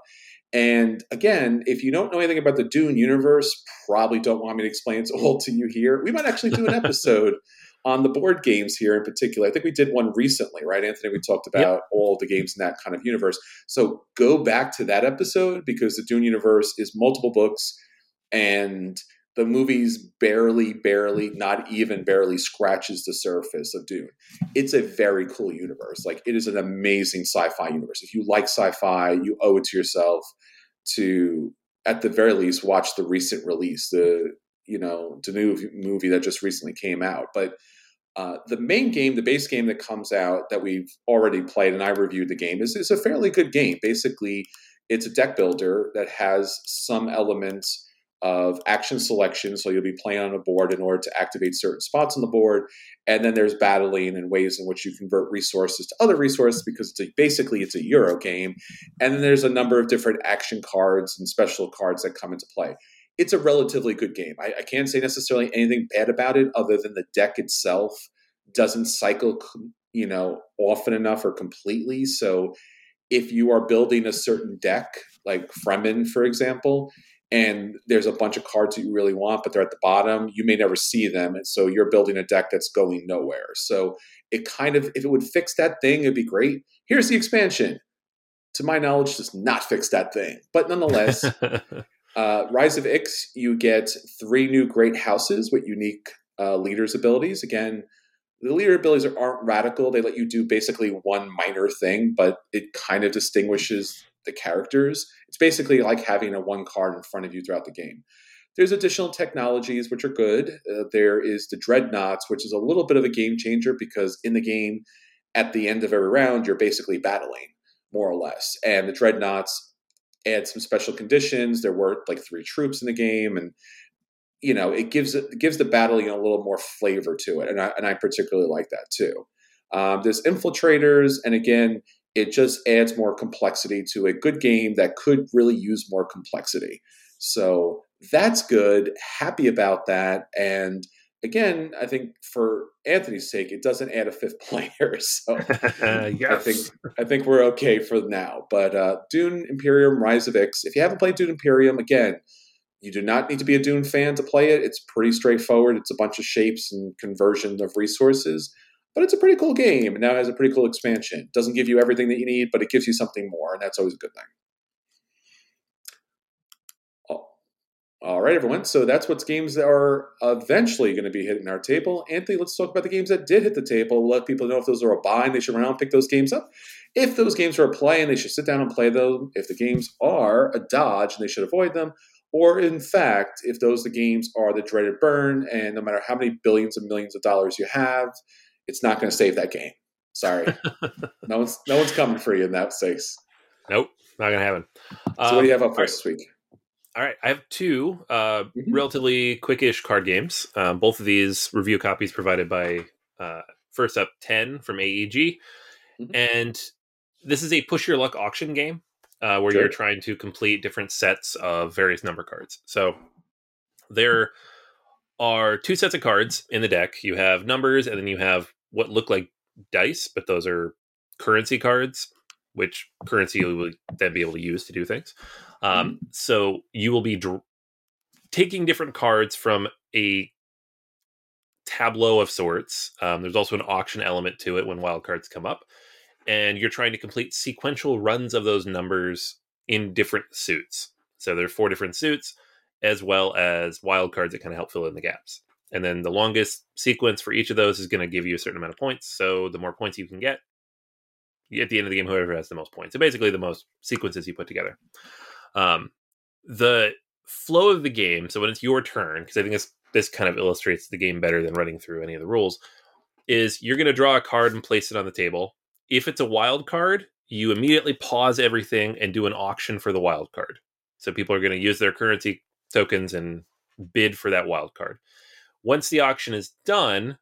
And again, if you don't know anything about the Dune universe, probably don't want me to explain it all to you here. We might actually do an episode on the board games here in particular. I think we did one recently, right, Anthony? We talked about yep. all the games in that kind of universe. So go back to that episode because the Dune universe is multiple books and the movies barely, barely, not even barely scratches the surface of Dune. It's a very cool universe. Like it is an amazing sci-fi universe. If you like sci-fi, you owe it to yourself to, at the very least, watch the recent release, the you know, the new movie that just recently came out. But uh, the main game, the base game that comes out that we've already played, and I reviewed the game, is, is a fairly good game. Basically, it's a deck builder that has some elements of action selection. So you'll be playing on a board in order to activate certain spots on the board. And then there's battling and ways in which you convert resources to other resources because it's a, basically it's a Euro game. And then there's a number of different action cards and special cards that come into play it's a relatively good game. I, I, can't say necessarily anything bad about it, other than the deck itself doesn't cycle, you know, often enough or completely. So, if you are building a certain deck, like Fremen, for example, and there's a bunch of cards that you really want, but they're at the bottom, you may never see them, and so you're building a deck that's going nowhere. So, it kind of, if it would fix that thing, it'd be great. Here's the expansion. To my knowledge, does not fix that thing, but nonetheless. Uh, Rise of Ix, you get three new great houses with unique uh, leaders' abilities. Again, the leader abilities are, aren't radical. They let you do basically one minor thing, but it kind of distinguishes the characters. It's basically like having a one card in front of you throughout the game. There's additional technologies which are good. Uh, there is the dreadnoughts, which is a little bit of a game changer because in the game, at the end of every round, you're basically battling more or less. And the dreadnoughts add some special conditions. There were like three troops in the game, and you know it gives it gives the battling a little more flavor to it, and I and I particularly like that too. Um, there's infiltrators, and again, it just adds more complexity to a good game that could really use more complexity. So that's good. Happy about that, and again, I think for Anthony's sake, it doesn't add a fifth player. So yes. I think I think we're okay for now. But uh, Dune Imperium Rise of Ix, if you haven't played Dune Imperium, again, you do not need to be a Dune fan to play it. It's pretty straightforward. It's a bunch of shapes and conversion of resources. But it's a pretty cool game, and now it has a pretty cool expansion. It doesn't give you everything that you need, but it gives you something more, and that's always a good thing. All right, everyone. So that's what games that are eventually going to be hitting our table. Anthony, let's talk about the games that did hit the table. Let people know if those are a buy and they should run out and pick those games up. If those games are a play and they should sit down and play them. If the games are a dodge and they should avoid them. Or in fact, if those the games are the dreaded burn and no matter how many billions and millions of dollars you have, it's not going to save that game. Sorry, no one's no one's coming for you in that space. Nope, not gonna happen. So um, what do you have up for us this week? All right, I have two uh, mm-hmm. relatively quickish card games. Um, both of these review copies provided by uh, first up ten from AEG, mm-hmm. and this is a push your luck auction game uh, where sure. you're trying to complete different sets of various number cards. So there are two sets of cards in the deck. You have numbers, and then you have what look like dice, but those are currency cards, which currency you will then be able to use to do things. Um, mm-hmm. So you will be dr- taking different cards from a tableau of sorts. Um, there's also an auction element to it when wild cards come up, and you're trying to complete sequential runs of those numbers in different suits. So there are four different suits, as well as wild cards that kind of help fill in the gaps. And then the longest sequence for each of those is going to give you a certain amount of points. So the more points you can get, at the end of the game, whoever has the most points. So basically, the most sequences you put together. Um, the flow of the game. So when it's your turn, because I think this this kind of illustrates the game better than running through any of the rules. Is you're going to draw a card and place it on the table. If it's a wild card, you immediately pause everything and do an auction for the wild card. So people are going to use their currency tokens and bid for that wild card. Once the auction is done,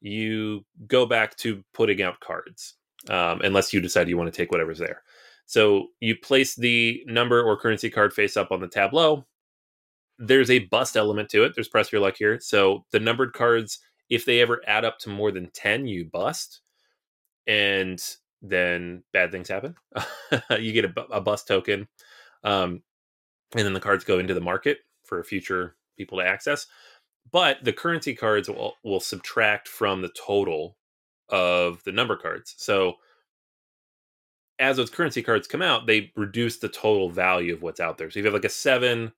you go back to putting out cards, um, unless you decide you want to take whatever's there. So you place the number or currency card face up on the tableau. There's a bust element to it. There's press your luck here. So the numbered cards, if they ever add up to more than 10, you bust. And then bad things happen. you get a, a bust token. Um, and then the cards go into the market for future people to access. But the currency cards will, will subtract from the total of the number cards. So as those currency cards come out, they reduce the total value of what's out there. So if you have like a seven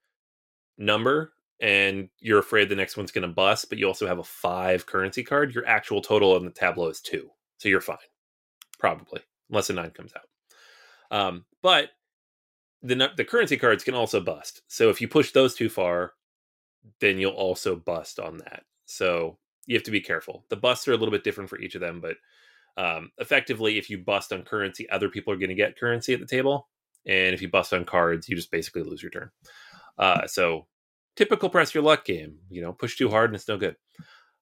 number and you're afraid the next one's going to bust, but you also have a five currency card, your actual total on the tableau is two. So you're fine, probably, unless a nine comes out. Um, but the the currency cards can also bust. So if you push those too far, then you'll also bust on that. So you have to be careful. The busts are a little bit different for each of them, but um, effectively, if you bust on currency, other people are going to get currency at the table, and if you bust on cards, you just basically lose your turn. Uh, so typical press your luck game. You know, push too hard and it's no good.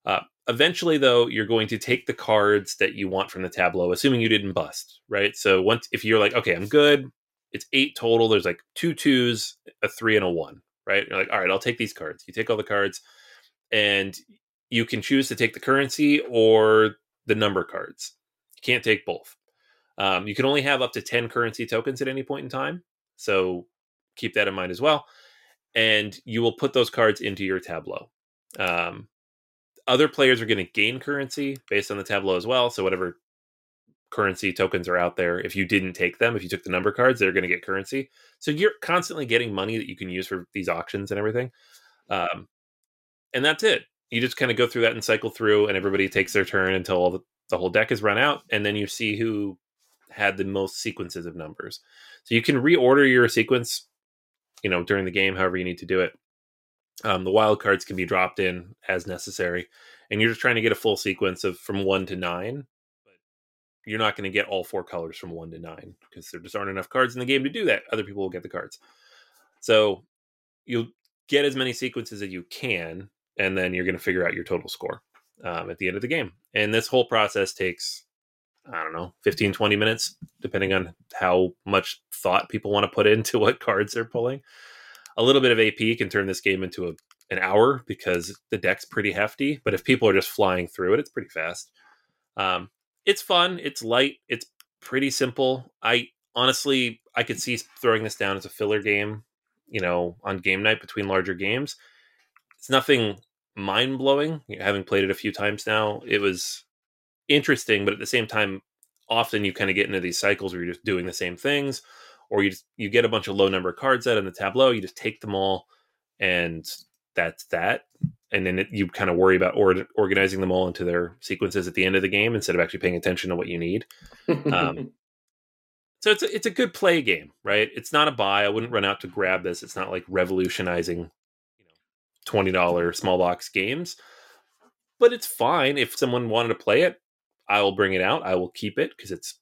Uh, eventually, though, you're going to take the cards that you want from the tableau, assuming you didn't bust, right? So once if you're like, okay, I'm good, it's eight total. There's like two twos, a three, and a one right? You're like, all right, I'll take these cards. You take all the cards, and you can choose to take the currency or the number cards. You can't take both. Um, you can only have up to 10 currency tokens at any point in time. So keep that in mind as well. And you will put those cards into your tableau. Um, other players are going to gain currency based on the tableau as well. So whatever currency tokens are out there. If you didn't take them, if you took the number cards, they're going to get currency. So you're constantly getting money that you can use for these auctions and everything. Um, and that's it. You just kind of go through that and cycle through, and everybody takes their turn until all the, the whole deck is run out, and then you see who had the most sequences of numbers. So you can reorder your sequence, you know, during the game, however you need to do it. Um, the wild cards can be dropped in as necessary, and you're just trying to get a full sequence of from one to nine you're not going to get all four colors from one to nine because there just aren't enough cards in the game to do that. Other people will get the cards. So you'll get as many sequences as you can, and then you're going to figure out your total score um, at the end of the game. And this whole process takes, I don't know, 15, 20 minutes, depending on how much thought people want to put into what cards they're pulling. A little bit of AP can turn this game into a, an hour because the deck's pretty hefty, but if people are just flying through it, it's pretty fast. Um, it's fun. It's light. It's pretty simple. I honestly, I could see throwing this down as a filler game, you know, on game night between larger games. It's nothing mind blowing. Having played it a few times now, it was interesting, but at the same time, often you kind of get into these cycles where you're just doing the same things, or you just, you get a bunch of low number cards out in the tableau. You just take them all, and that's that. And then it, you kind of worry about or, organizing them all into their sequences at the end of the game instead of actually paying attention to what you need. Um, so it's a, it's a good play game, right? It's not a buy. I wouldn't run out to grab this. It's not like revolutionizing, you know, twenty dollar small box games, but it's fine if someone wanted to play it. I will bring it out. I will keep it because it's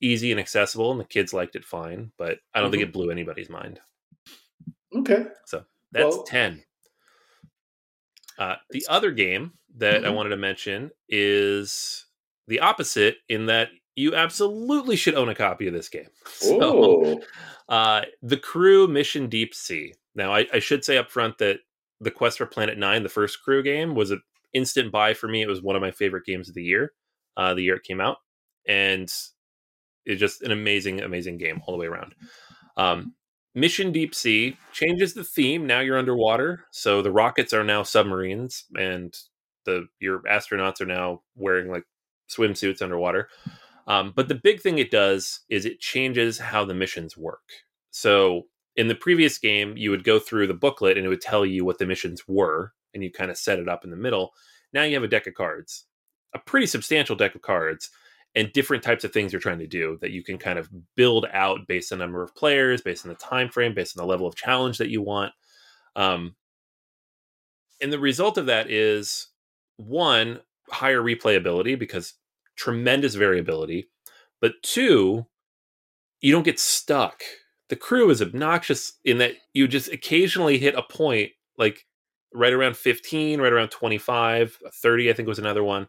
easy and accessible, and the kids liked it fine. But I don't mm-hmm. think it blew anybody's mind. Okay, so that's well, ten. Uh, the other game that mm-hmm. I wanted to mention is the opposite in that you absolutely should own a copy of this game. So, uh, the Crew Mission Deep Sea. Now, I, I, should say up front that the Quest for Planet Nine, the first Crew game, was an instant buy for me. It was one of my favorite games of the year, uh, the year it came out, and it's just an amazing, amazing game all the way around. Um, Mission Deep Sea changes the theme. Now you're underwater, so the rockets are now submarines, and the your astronauts are now wearing like swimsuits underwater. Um, but the big thing it does is it changes how the missions work. So in the previous game, you would go through the booklet and it would tell you what the missions were, and you kind of set it up in the middle. Now you have a deck of cards, a pretty substantial deck of cards and different types of things you're trying to do that you can kind of build out based on the number of players, based on the time frame, based on the level of challenge that you want. Um, and the result of that is one higher replayability because tremendous variability, but two, you don't get stuck. The crew is obnoxious in that you just occasionally hit a point like right around 15, right around 25, 30, I think was another one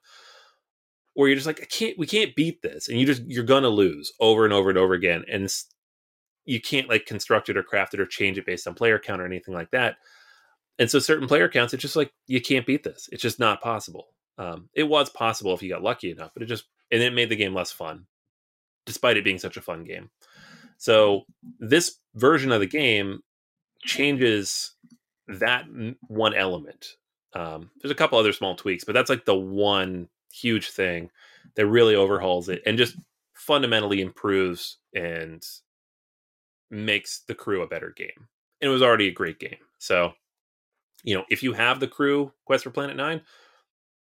where you're just like, I can't, we can't beat this, and you just you're gonna lose over and over and over again, and you can't like construct it or craft it or change it based on player count or anything like that. And so certain player counts, it's just like you can't beat this. It's just not possible. Um, it was possible if you got lucky enough, but it just and it made the game less fun, despite it being such a fun game. So this version of the game changes that one element. Um, there's a couple other small tweaks, but that's like the one huge thing that really overhauls it and just fundamentally improves and makes the crew a better game. And it was already a great game. So, you know, if you have the crew Quest for Planet 9,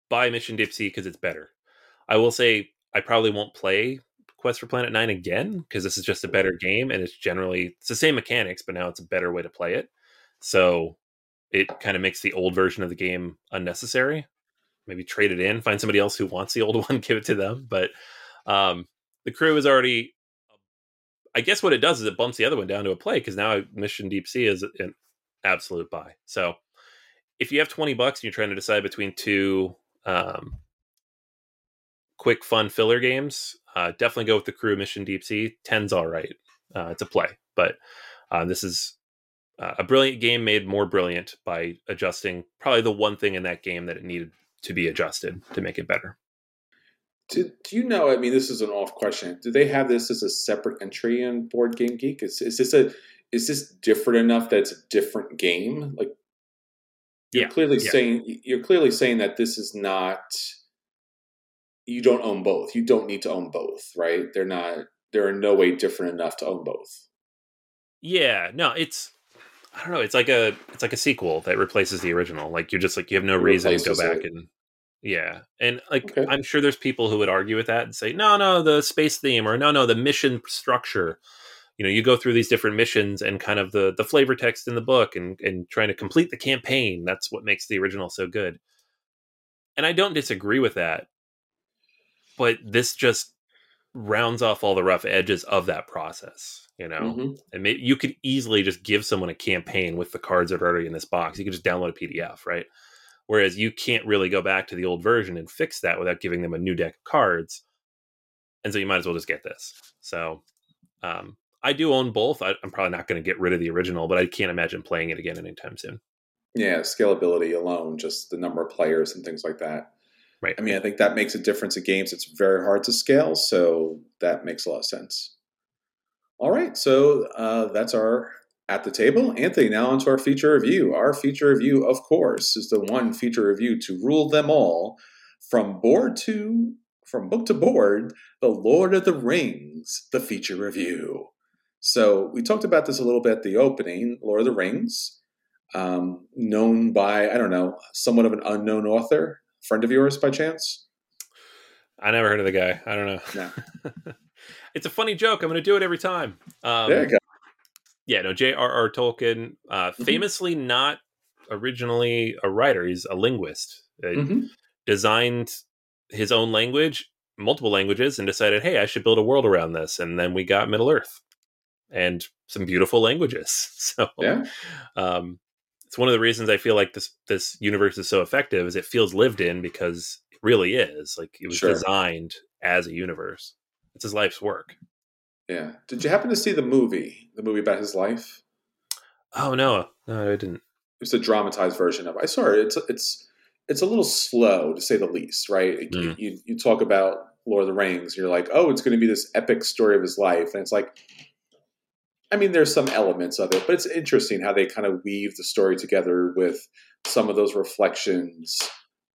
buy Mission Sea because it's better. I will say I probably won't play Quest for Planet 9 again because this is just a better game and it's generally it's the same mechanics, but now it's a better way to play it. So it kind of makes the old version of the game unnecessary maybe trade it in, find somebody else who wants the old one, give it to them. But um, the crew is already. I guess what it does is it bumps the other one down to a play because now Mission Deep Sea is an absolute buy. So if you have twenty bucks and you're trying to decide between two um, quick fun filler games, uh, definitely go with the crew Mission Deep Sea. Ten's all right. Uh, it's a play, but uh, this is uh, a brilliant game made more brilliant by adjusting probably the one thing in that game that it needed to be adjusted to make it better. Do, do you know? I mean, this is an off question. Do they have this as a separate entry in Board Game Geek? Is, is this a is this different enough that it's a different game? Like, you're yeah, clearly yeah. saying you're clearly saying that this is not. You don't own both. You don't need to own both, right? They're not. They're in no way different enough to own both. Yeah, no, it's I don't know. It's like a it's like a sequel that replaces the original. Like you're just like you have no it reason to go back it. and yeah. And like okay. I'm sure there's people who would argue with that and say, no, no, the space theme or no, no, the mission structure. You know, you go through these different missions and kind of the the flavor text in the book and and trying to complete the campaign. That's what makes the original so good. And I don't disagree with that. But this just rounds off all the rough edges of that process you know? Mm-hmm. and maybe you could easily just give someone a campaign with the cards that are already in this box. You could just download a pdf right? Whereas you can't really go back to the old version and fix that without giving them a new deck of cards. And so you might as well just get this. So um, i do own both. I, i'm probably not going to get rid of the original but i can't imagine playing it again anytime soon. Yeah scalability alone just the number of players and things like that. Right. I mean i think that makes a difference in games it's very hard to scale so that makes a lot of sense all right, so uh, that's our at the table. Anthony, now onto our feature review. Our feature review, of course, is the one feature review to rule them all from board to from book to board, The Lord of the Rings, the feature review. So we talked about this a little bit at the opening, Lord of the Rings. um, known by I don't know, somewhat of an unknown author, friend of yours by chance. I never heard of the guy. I don't know. No. it's a funny joke. I'm going to do it every time. Um, there you go. Yeah, no, J.R.R. Tolkien, uh, Mhm. famously not originally a writer. He's a linguist. Uh, hmm Designed his own language, multiple languages, and decided, hey, I should build a world around this. And then we got Middle Earth and some beautiful languages. So Yeah. um, it's one of the reasons I feel like this this universe is so effective is it feels lived in because it really is like it was Sure. designed as a universe. It's his life's work. Yeah. Did you happen to see the movie? The movie about his life? Oh no, no, I didn't. It's a dramatized version of. it. I saw it. It's it's it's a little slow to say the least, right? Mm. You, you talk about Lord of the Rings, you're like, oh, it's going to be this epic story of his life, and it's like, I mean, there's some elements of it, but it's interesting how they kind of weave the story together with some of those reflections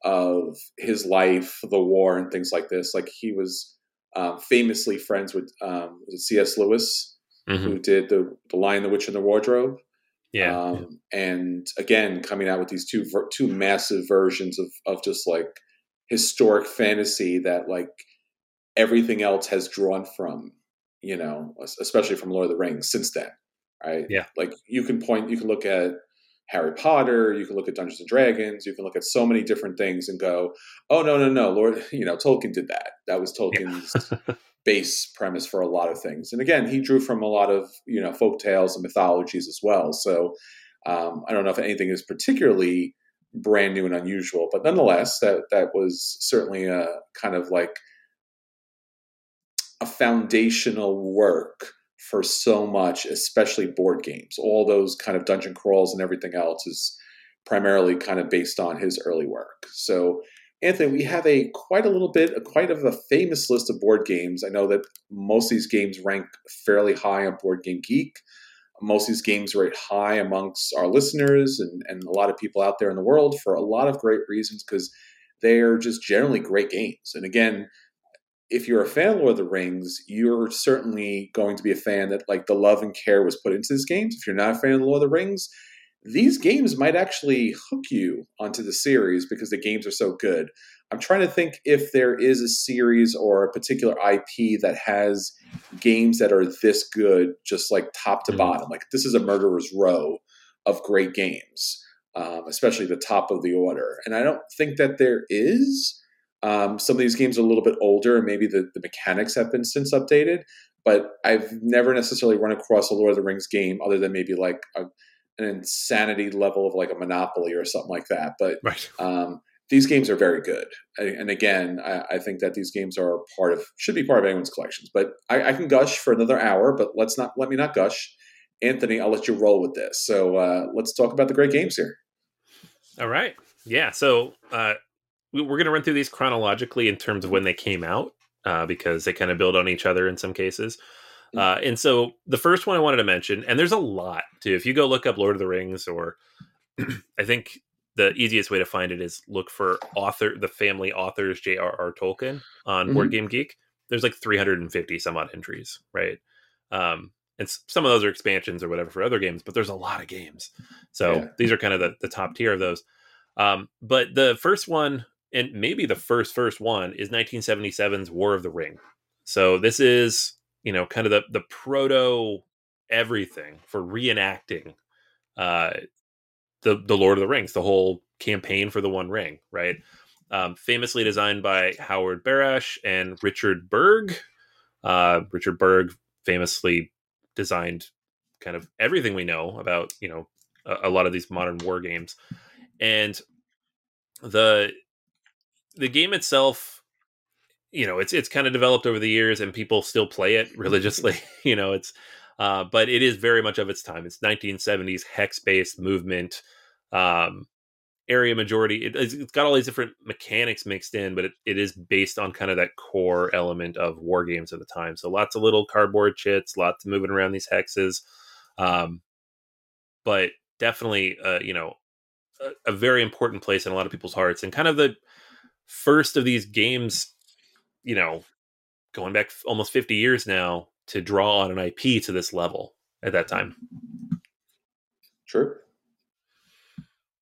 of his life, the war, and things like this. Like he was um, famously friends with um, C.S. Lewis, Mhm. who did the the Lion, the Witch, and the Wardrobe. Yeah, Um, and again, coming out with these two ver- two massive versions of of just like historic fantasy that like everything else has drawn from, you know, especially from Lord of the Rings since then, right? Yeah. Like you can point, you can look at Harry Potter, you can look at Dungeons and Dragons, you can look at so many different things and go, oh no no no, Lord, you know, Tolkien did that. That was Tolkien's base premise for a lot of things. And again, he drew from a lot of you know folk tales and mythologies as well. So um, I don't know if anything is particularly brand new and unusual, but nonetheless, that that was certainly a kind of like a foundational work for so much, especially board games. All those kind of dungeon crawls and everything else is primarily kind of based on his early work. So Anthony, we have a quite a little bit, a quite of a famous list of board games. I know that most of these games rank fairly high on Board Game Geek. Most of these games rate high amongst our listeners and, and a lot of people out there in the world for a lot of great reasons because they are just generally great games. And again, if you're a fan of Lord of the Rings, you're certainly going to be a fan that like the love and care was put into these games. If you're not a fan of Lord of the Rings, these games might actually hook you onto the series because the games are so good. I'm trying to think if there is a series or a particular IP that has games that are this good, just like top to Mhm. bottom. Like this is a murderer's row of great games, um, especially the top of the order. And I don't think that there is. Um, some of these games are a little bit older, and maybe the, the mechanics have been since updated. But I've never necessarily run across a Lord of the Rings game other than maybe like a, an insanity level of like a Monopoly or something like that. But right. um, these games are very good, and again, I, I think that these games are part of should be part of anyone's collections. But I, I can gush for another hour, but let's not let me not gush. Anthony, I'll let you roll with this. So uh, let's talk about the great games here. All right. Yeah. So uh, we're going to run through these chronologically in terms of when they came out uh, because they kind of build on each other in some cases. Uh, and so the first one I wanted to mention, and there's a lot too. If you go look up Lord of the Rings, or I think the easiest way to find it is look for author, the family authors J.R.R. Tolkien on Board Game Geek. There's like 350 some odd entries, right? Um, and some of those are expansions or whatever for other games, but there's a lot of games. So Yeah. these are kind of the, the top tier of those. Um, but the first one, and maybe the first first one, is 1977's War of the Ring. So this is you know kind of the the proto everything for reenacting uh, the the Lord of the Rings, the whole campaign for the One Ring, right? Um, famously designed by Howard Barasch and Richard Berg. Uh, Richard Berg famously designed kind of everything we know about you know a, a lot of these modern war games, and the the game itself you know it's it's kind of developed over the years and people still play it religiously you know it's uh, but it is very much of its time. It's 1970s hex based movement um, area majority it, it's it's got all these different mechanics mixed in but it, it is based on kind of that core element of war games of the time. So lots of little cardboard chits lots of moving around these hexes um, but definitely uh, you know a, a very important place in a lot of people's hearts and kind of the first of these games you know going back almost 50 years now to draw on an ip to this level at that time True.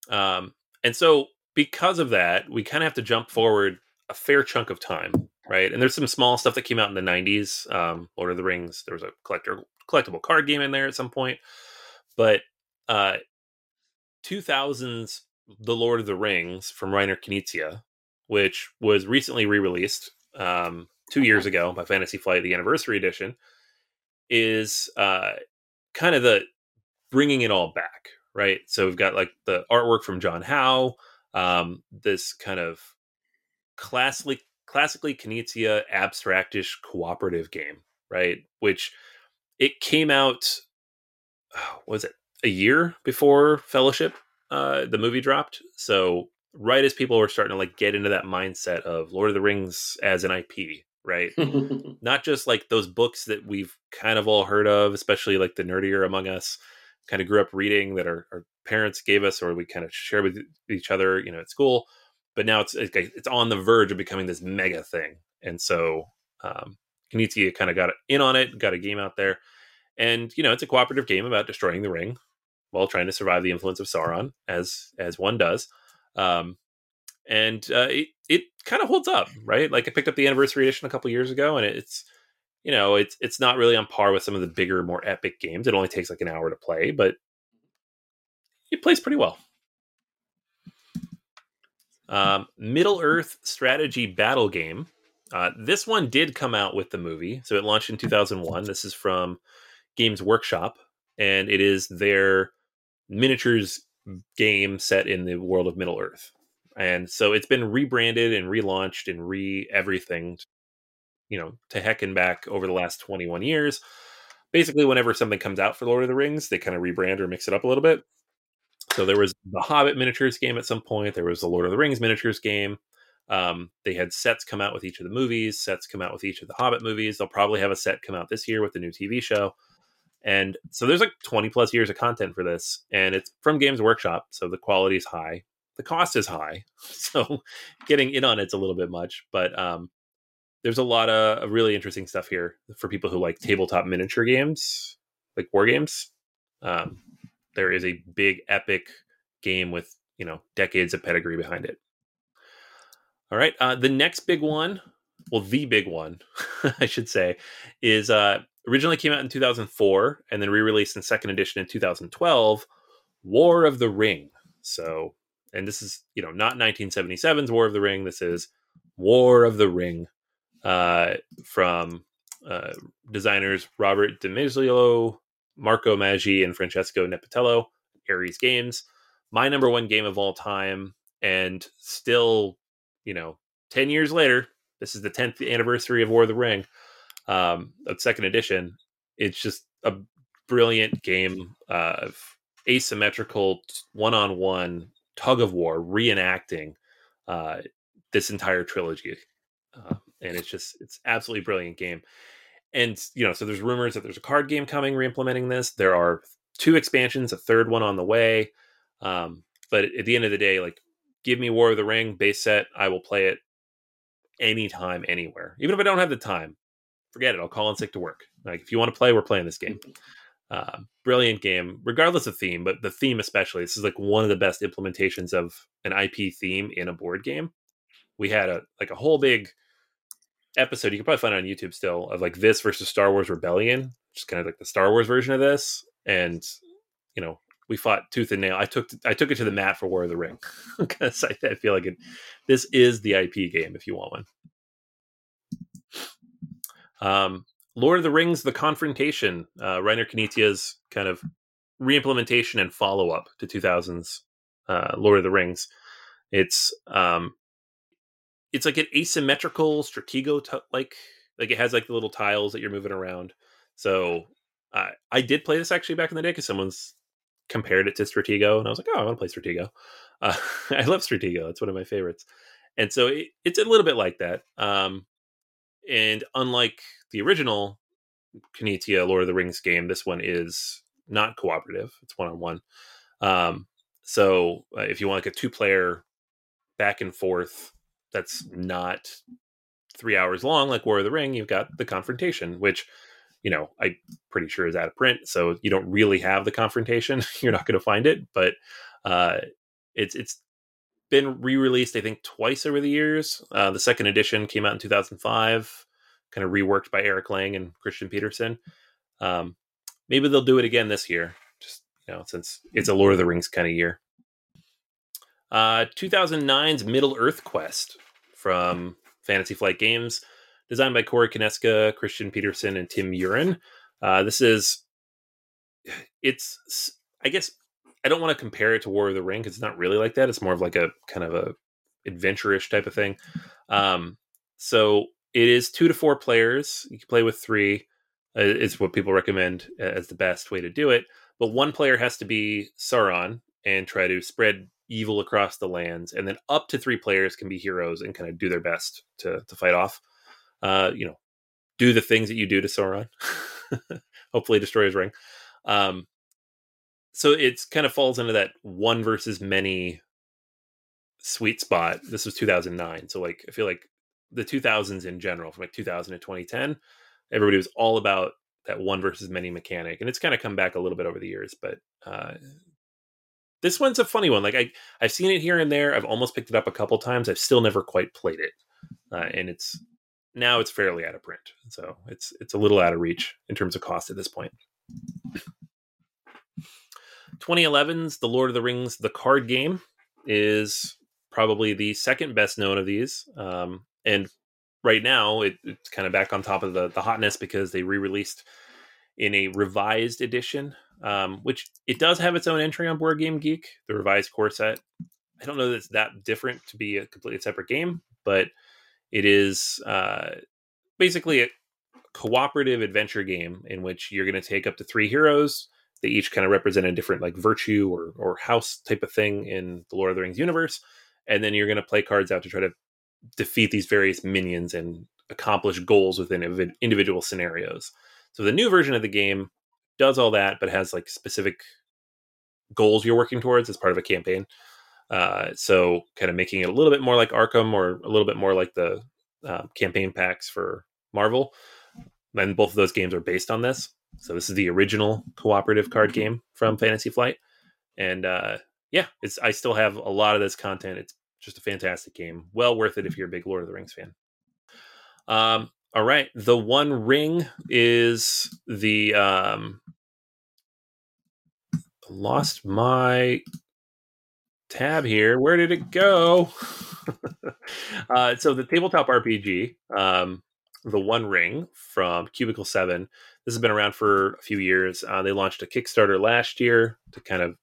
Um, and so because of that, we kind of have to jump forward a fair chunk of time, right? And there's some small stuff that came out in the 90s. Um, Lord of the Rings, there was a collector collectible card game in there at some point, but uh, 2000s The Lord of the Rings from Reiner Knizia, which was recently re-released um, two years ago by Fantasy Flight, the anniversary edition, is uh, kind of the bringing it all back, right? So we've got like the artwork from John Howe, um, this kind of classically classically Knizia abstractish cooperative game, right? Which it came out was it a year before Fellowship, uh, the movie dropped. So right as people were starting to like get into that mindset of Lord of the Rings as an IP, right? Not just like those books that we've kind of all heard of, especially like the nerdier among us, kind of grew up reading that our, our parents gave us or we kind of share with each other, you know, at school. But now it's it's on the verge of becoming this mega thing, and so um, Knizia kind of got in on it, got a game out there, and you know it's a cooperative game about destroying the ring while trying to survive the influence of Sauron, as as one does. Um, and uh, it, it kind of holds up, right? Like I picked up the anniversary edition a couple years ago, and it's you know it's it's not really on par with some of the bigger, more epic games. It only takes like an hour to play, but it plays pretty well. Um, Middle Earth strategy battle game. Uh, this one did come out with the movie, so it launched in 2001. This is from Games Workshop, and it is their miniatures game set in the world of Middle Earth. And so it's been rebranded and relaunched and re everything, you know, to heck and back over the last 21 years. Basically, whenever something comes out for Lord of the Rings, they kind of rebrand or mix it up a little bit. So there was the Hobbit miniatures game at some point. There was the Lord of the Rings miniatures game. Um, they had sets come out with each of the movies, sets come out with each of the Hobbit movies. They'll probably have a set come out this year with the new TV show. And so there's like 20 plus years of content for this, and it's from Games Workshop, so the quality is high. The cost is high, so getting in on it's a little bit much, but um, there's a lot of really interesting stuff here for people who like tabletop miniature games, like war games. Um, there is a big epic game with you know decades of pedigree behind it. All right, uh, the next big one, well, the big one, I should say, is uh, originally came out in 2004 and then re-released in second edition in 2012. War of the Ring. So, and this is you know not 1977's War of the Ring. This is War of the Ring uh, from uh, designers Robert Di Meglio, Marco Maggi and Francesco Nepitello, Ares Games. My number one game of all time, and still, you know, 10 years later, this is the 10th anniversary of War of the Ring, um, of second edition. It's just a brilliant game of asymmetrical one on one tug of war reenacting uh, this entire trilogy. Uh, and it's just, it's absolutely brilliant game and you know, so there's rumors that there's a card game coming re-implementing this. There are two expansions, a third one on the way. Um, but at the end of the day, like, give me War of the Ring base set, I will play it anytime, anywhere. Even if I don't have the time, forget it. I'll call in sick to work. Like, if you want to play, we're playing this game. Uh, brilliant game, regardless of theme, but the theme especially. This is like one of the best implementations of an IP theme in a board game. We had a like a whole big episode you can probably find it on YouTube still of like this versus Star Wars Rebellion, just kind of like the Star Wars version of this. And you know, we fought tooth and nail. I took I took it to the mat for War of the Ring because I, I, feel like it. This is the IP game if you want one. Um, Lord of the Rings: The Confrontation, uh, Reiner Knizia's kind of reimplementation and follow up to 2000s uh, Lord of the Rings. It's um, it's like an asymmetrical stratego t- like like it has like the little tiles that you're moving around. So uh, I did play this actually back in the day because someone's compared it to Stratego, and I was like, oh, I want to play Stratego. Uh, I love Stratego; it's one of my favorites. And so it, it's a little bit like that. Um, and unlike the original Knizia Lord of the Rings game, this one is not cooperative; it's one on one. Um, so uh, if you want like a two player back and forth that's not three hours long like War of the Ring, you've got the confrontation, which you know I'm pretty sure is out of print, so you don't really have the confrontation. You're not going to find it, but uh, it's it's been re-released I think twice over the years. Uh, the second edition came out in 2005, kind of reworked by Eric Lang and Christian Petersen. Um, maybe they'll do it again this year, just you know, since it's a Lord of the Rings kind of year. Uh, 2009's Middle Earth Quest from Fantasy Flight Games, designed by Corey Konieczka, Christian Petersen, and Tim Uren. Uh, this is, it's, I guess, I don't want to compare it to War of the Ring because it's not really like that. It's more of like a kind of a adventure-ish type of thing. Um, so it is two to four players. You can play with three. Uh, is what people recommend as the best way to do it. But one player has to be Sauron and try to spread evil across the lands, and then up to three players can be heroes and kind of do their best to to fight off. Uh, you know, do the things that you do to Sauron. Hopefully, destroy his ring. Um, so it's kind of falls into that one versus many sweet spot. This was 2009, so like I feel like the 2000s in general, from like 2000 to 2010, everybody was all about that one versus many mechanic, and it's kind of come back a little bit over the years. But uh, this one's a funny one. Like I, I've seen it here and there. I've almost picked it up a couple times. I've still never quite played it, uh, and it's now it's fairly out of print, so it's it's a little out of reach in terms of cost at this point. 2011's The Lord of the Rings: The Card Game is probably the second best known of these, um, and right now it, it's kind of back on top of the the hotness because they re-released in a revised edition, um, which it does have its own entry on Board Game Geek, the revised core set. I don't know that it's that different to be a completely separate game, but it is uh, basically a cooperative adventure game in which you're going to take up to three heroes. They each kind of represent a different like virtue or or house type of thing in the Lord of the Rings universe, and then you're going to play cards out to try to defeat these various minions and accomplish goals within individual scenarios. So the new version of the game does all that, but has like specific goals you're working towards as part of a campaign. Uh, so kind of making it a little bit more like Arkham or a little bit more like the uh, campaign packs for Marvel. And both of those games are based on this. So this is the original cooperative card game from Fantasy Flight. And uh, yeah, it's I still have a lot of this content. It's just a fantastic game. Well worth it if you're a big Lord of the Rings fan. Um, all right, the One Ring is the um, lost my tab here. Where did it go? uh, so the tabletop RPG, um, the One Ring from Cubicle Seven. This has been around for a few years. Uh, they launched a Kickstarter last year to kind of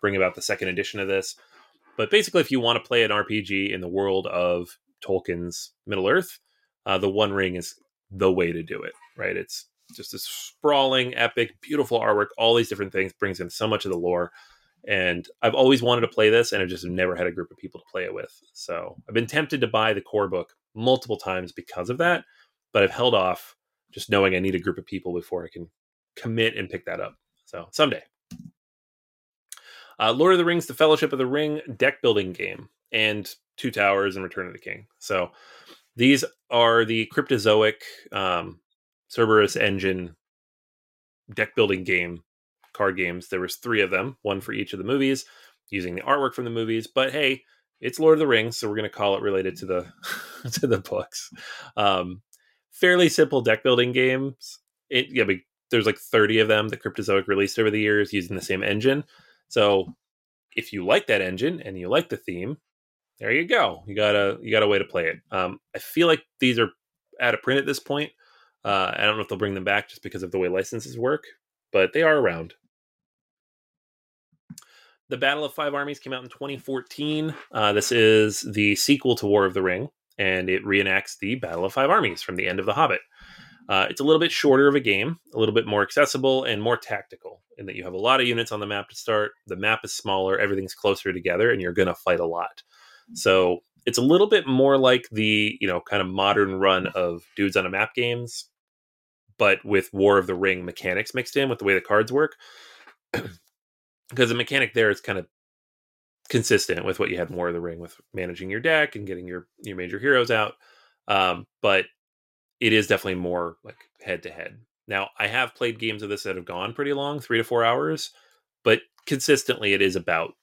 bring about the second edition of this. But basically, if you want to play an RPG in the world of Tolkien's Middle Earth, uh, the One Ring is the way to do it. Right? It's just this sprawling, epic, beautiful artwork. All these different things brings in so much of the lore. And I've always wanted to play this, and I just never had a group of people to play it with. So I've been tempted to buy the core book multiple times because of that, but I've held off, just knowing I need a group of people before I can commit and pick that up. So someday. Uh, Lord of the Rings: The Fellowship of the Ring deck building game, and Two Towers and Return of the King. So these are the Cryptozoic um, Cerberus engine deck building game card games. There was three of them, one for each of the movies, using the artwork from the movies. But hey, it's Lord of the Rings, so we're going to call it related to the to the books. Um, fairly simple deck building games. It yeah, but there's like 30 of them that Cryptozoic released over the years using the same engine. So if you like that engine and you like the theme, there you go. You got a you got a way to play it. Um, I feel like these are out of print at this point. Uh, I don't know if they'll bring them back just because of the way licenses work, but they are around. The Battle of Five Armies came out in 2014. Uh, this is the sequel to War of the Ring, and it reenacts the Battle of Five Armies from the end of The Hobbit. Uh, it's a little bit shorter of a game, a little bit more accessible and more tactical in that you have a lot of units on the map to start. The map is smaller, everything's closer together, and you're going to fight a lot. So it's a little bit more like the you know kind of modern run of dudes on a map games, but with War of the Ring mechanics mixed in with the way the cards work. because the mechanic there is kind of consistent with what you had War of the Ring with managing your deck and getting your your major heroes out. Um, but it is definitely more like head to head. Now, I have played games of this that have gone pretty long, three to four hours, but consistently it is about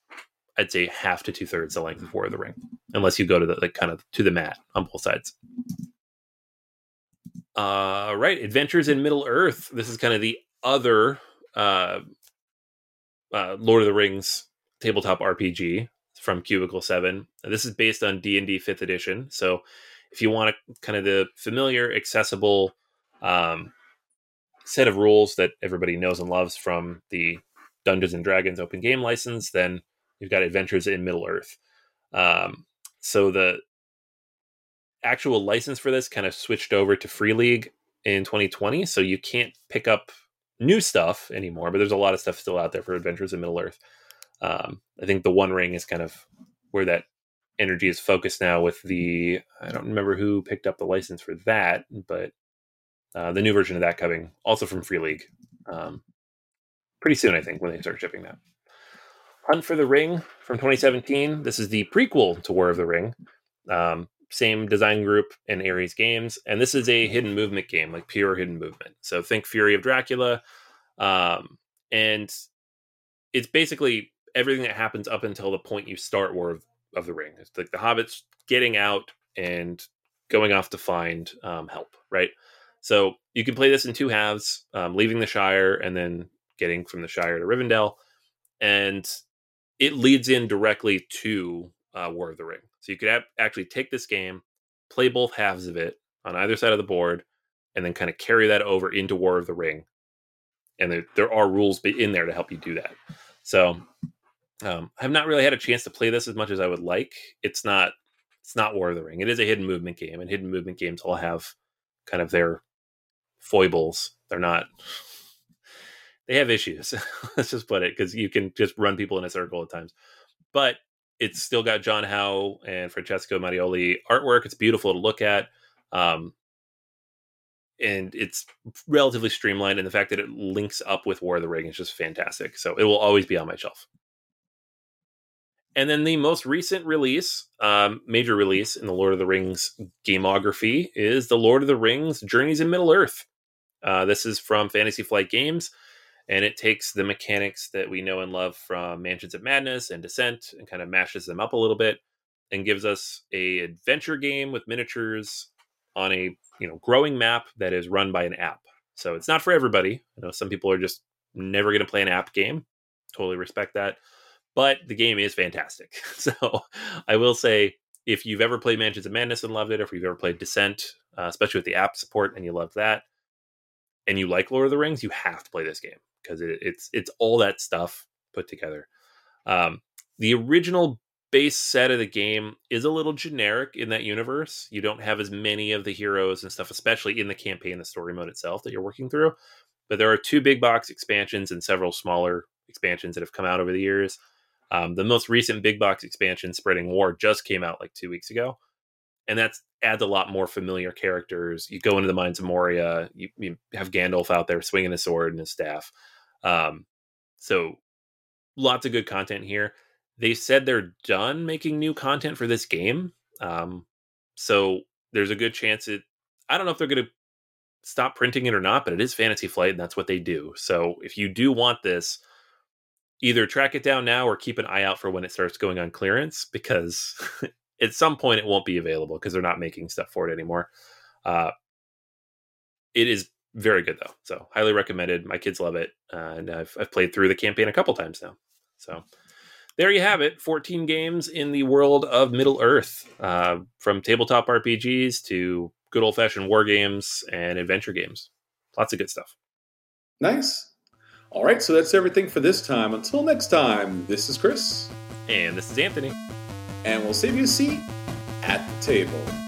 I'd say half to two thirds the length of War of the Ring, unless you go to the like kind of to the mat on both sides. Uh, right, Adventures in Middle Earth. This is kind of the other uh, uh, Lord of the Rings tabletop RPG from Cubicle Seven. This is based on D and D Fifth Edition. So, if you want a, kind of the familiar, accessible um, set of rules that everybody knows and loves from the Dungeons and Dragons open game license, then you've got Adventures in Middle Earth. Um, so the actual license for this kind of switched over to Free League in 2020, so you can't pick up new stuff anymore. But there's a lot of stuff still out there for Adventures in Middle Earth. Um, I think the One Ring is kind of where that energy is focused now. With the I don't remember who picked up the license for that, but uh, the new version of that coming also from Free League um, pretty soon, I think, when they start shipping that. Hunt for the Ring from 2017. This is the prequel to War of the Ring. Um, same design group and Ares Games, and this is a hidden movement game, like pure hidden movement. So think Fury of Dracula, um, and it's basically everything that happens up until the point you start War of, of the Ring. It's like the hobbits getting out and going off to find um, help, right? So you can play this in two halves, um, leaving the Shire and then getting from the Shire to Rivendell, and it leads in directly to uh, War of the Ring. So you could actually take this game, play both halves of it on either side of the board, and then kind of carry that over into War of the Ring. And there, there are rules in there to help you do that. So um, I have not really had a chance to play this as much as I would like. It's not it's not War of the Ring. It is a hidden movement game, and hidden movement games all have kind of their foibles. They're not. They have issues. Let's just put it because you can just run people in a circle at times. But it's still got John Howe and Francesco Mattioli artwork. It's beautiful to look at. Um, and it's relatively streamlined, and the fact that it links up with War of the Ring is just fantastic. So it will always be on my shelf. And then the most recent release, um, major release in the Lord of the Rings gameography, is the Lord of the Rings Journeys in Middle Earth. Uh, this is from Fantasy Flight Games, and it takes the mechanics that we know and love from Mansions of Madness and Descent and kind of mashes them up a little bit and gives us a adventure game with miniatures on a you know growing map that is run by an app. So it's not for everybody. I know some people are just never going to play an app game. Totally respect that. But the game is fantastic. So I will say if you've ever played Mansions of Madness and loved it, or if you've ever played Descent, uh, especially with the app support and you loved that, and you like Lord of the Rings, you have to play this game because it, it's it's all that stuff put together. Um, the original base set of the game is a little generic in that universe. You don't have as many of the heroes and stuff, especially in the campaign, the story mode itself that you're working through. But there are two big box expansions and several smaller expansions that have come out over the years. Um, the most recent big box expansion, Spreading War, just came out like two weeks ago, and that adds a lot more familiar characters. You go into the mines of Moria, you, you have Gandalf out there swinging a sword and his staff. Um, so lots of good content here. They said they're done making new content for this game. Um, so there's a good chance it. I don't know if they're going to stop printing it or not, but it is Fantasy Flight, and that's what they do. So if you do want this, either track it down now or keep an eye out for when it starts going on clearance because at some point it won't be available because they're not making stuff for it anymore. Uh, it is very good though, so highly recommended. My kids love it, uh, and I've, I've played through the campaign a couple times now. So there you have it 14 games in the world of Middle Earth, uh, from tabletop RPGs to good old fashioned war games and adventure games. Lots of good stuff. Nice. All right, so that's everything for this time. Until next time, this is Chris. And this is Anthony. And we'll save you a seat at the table.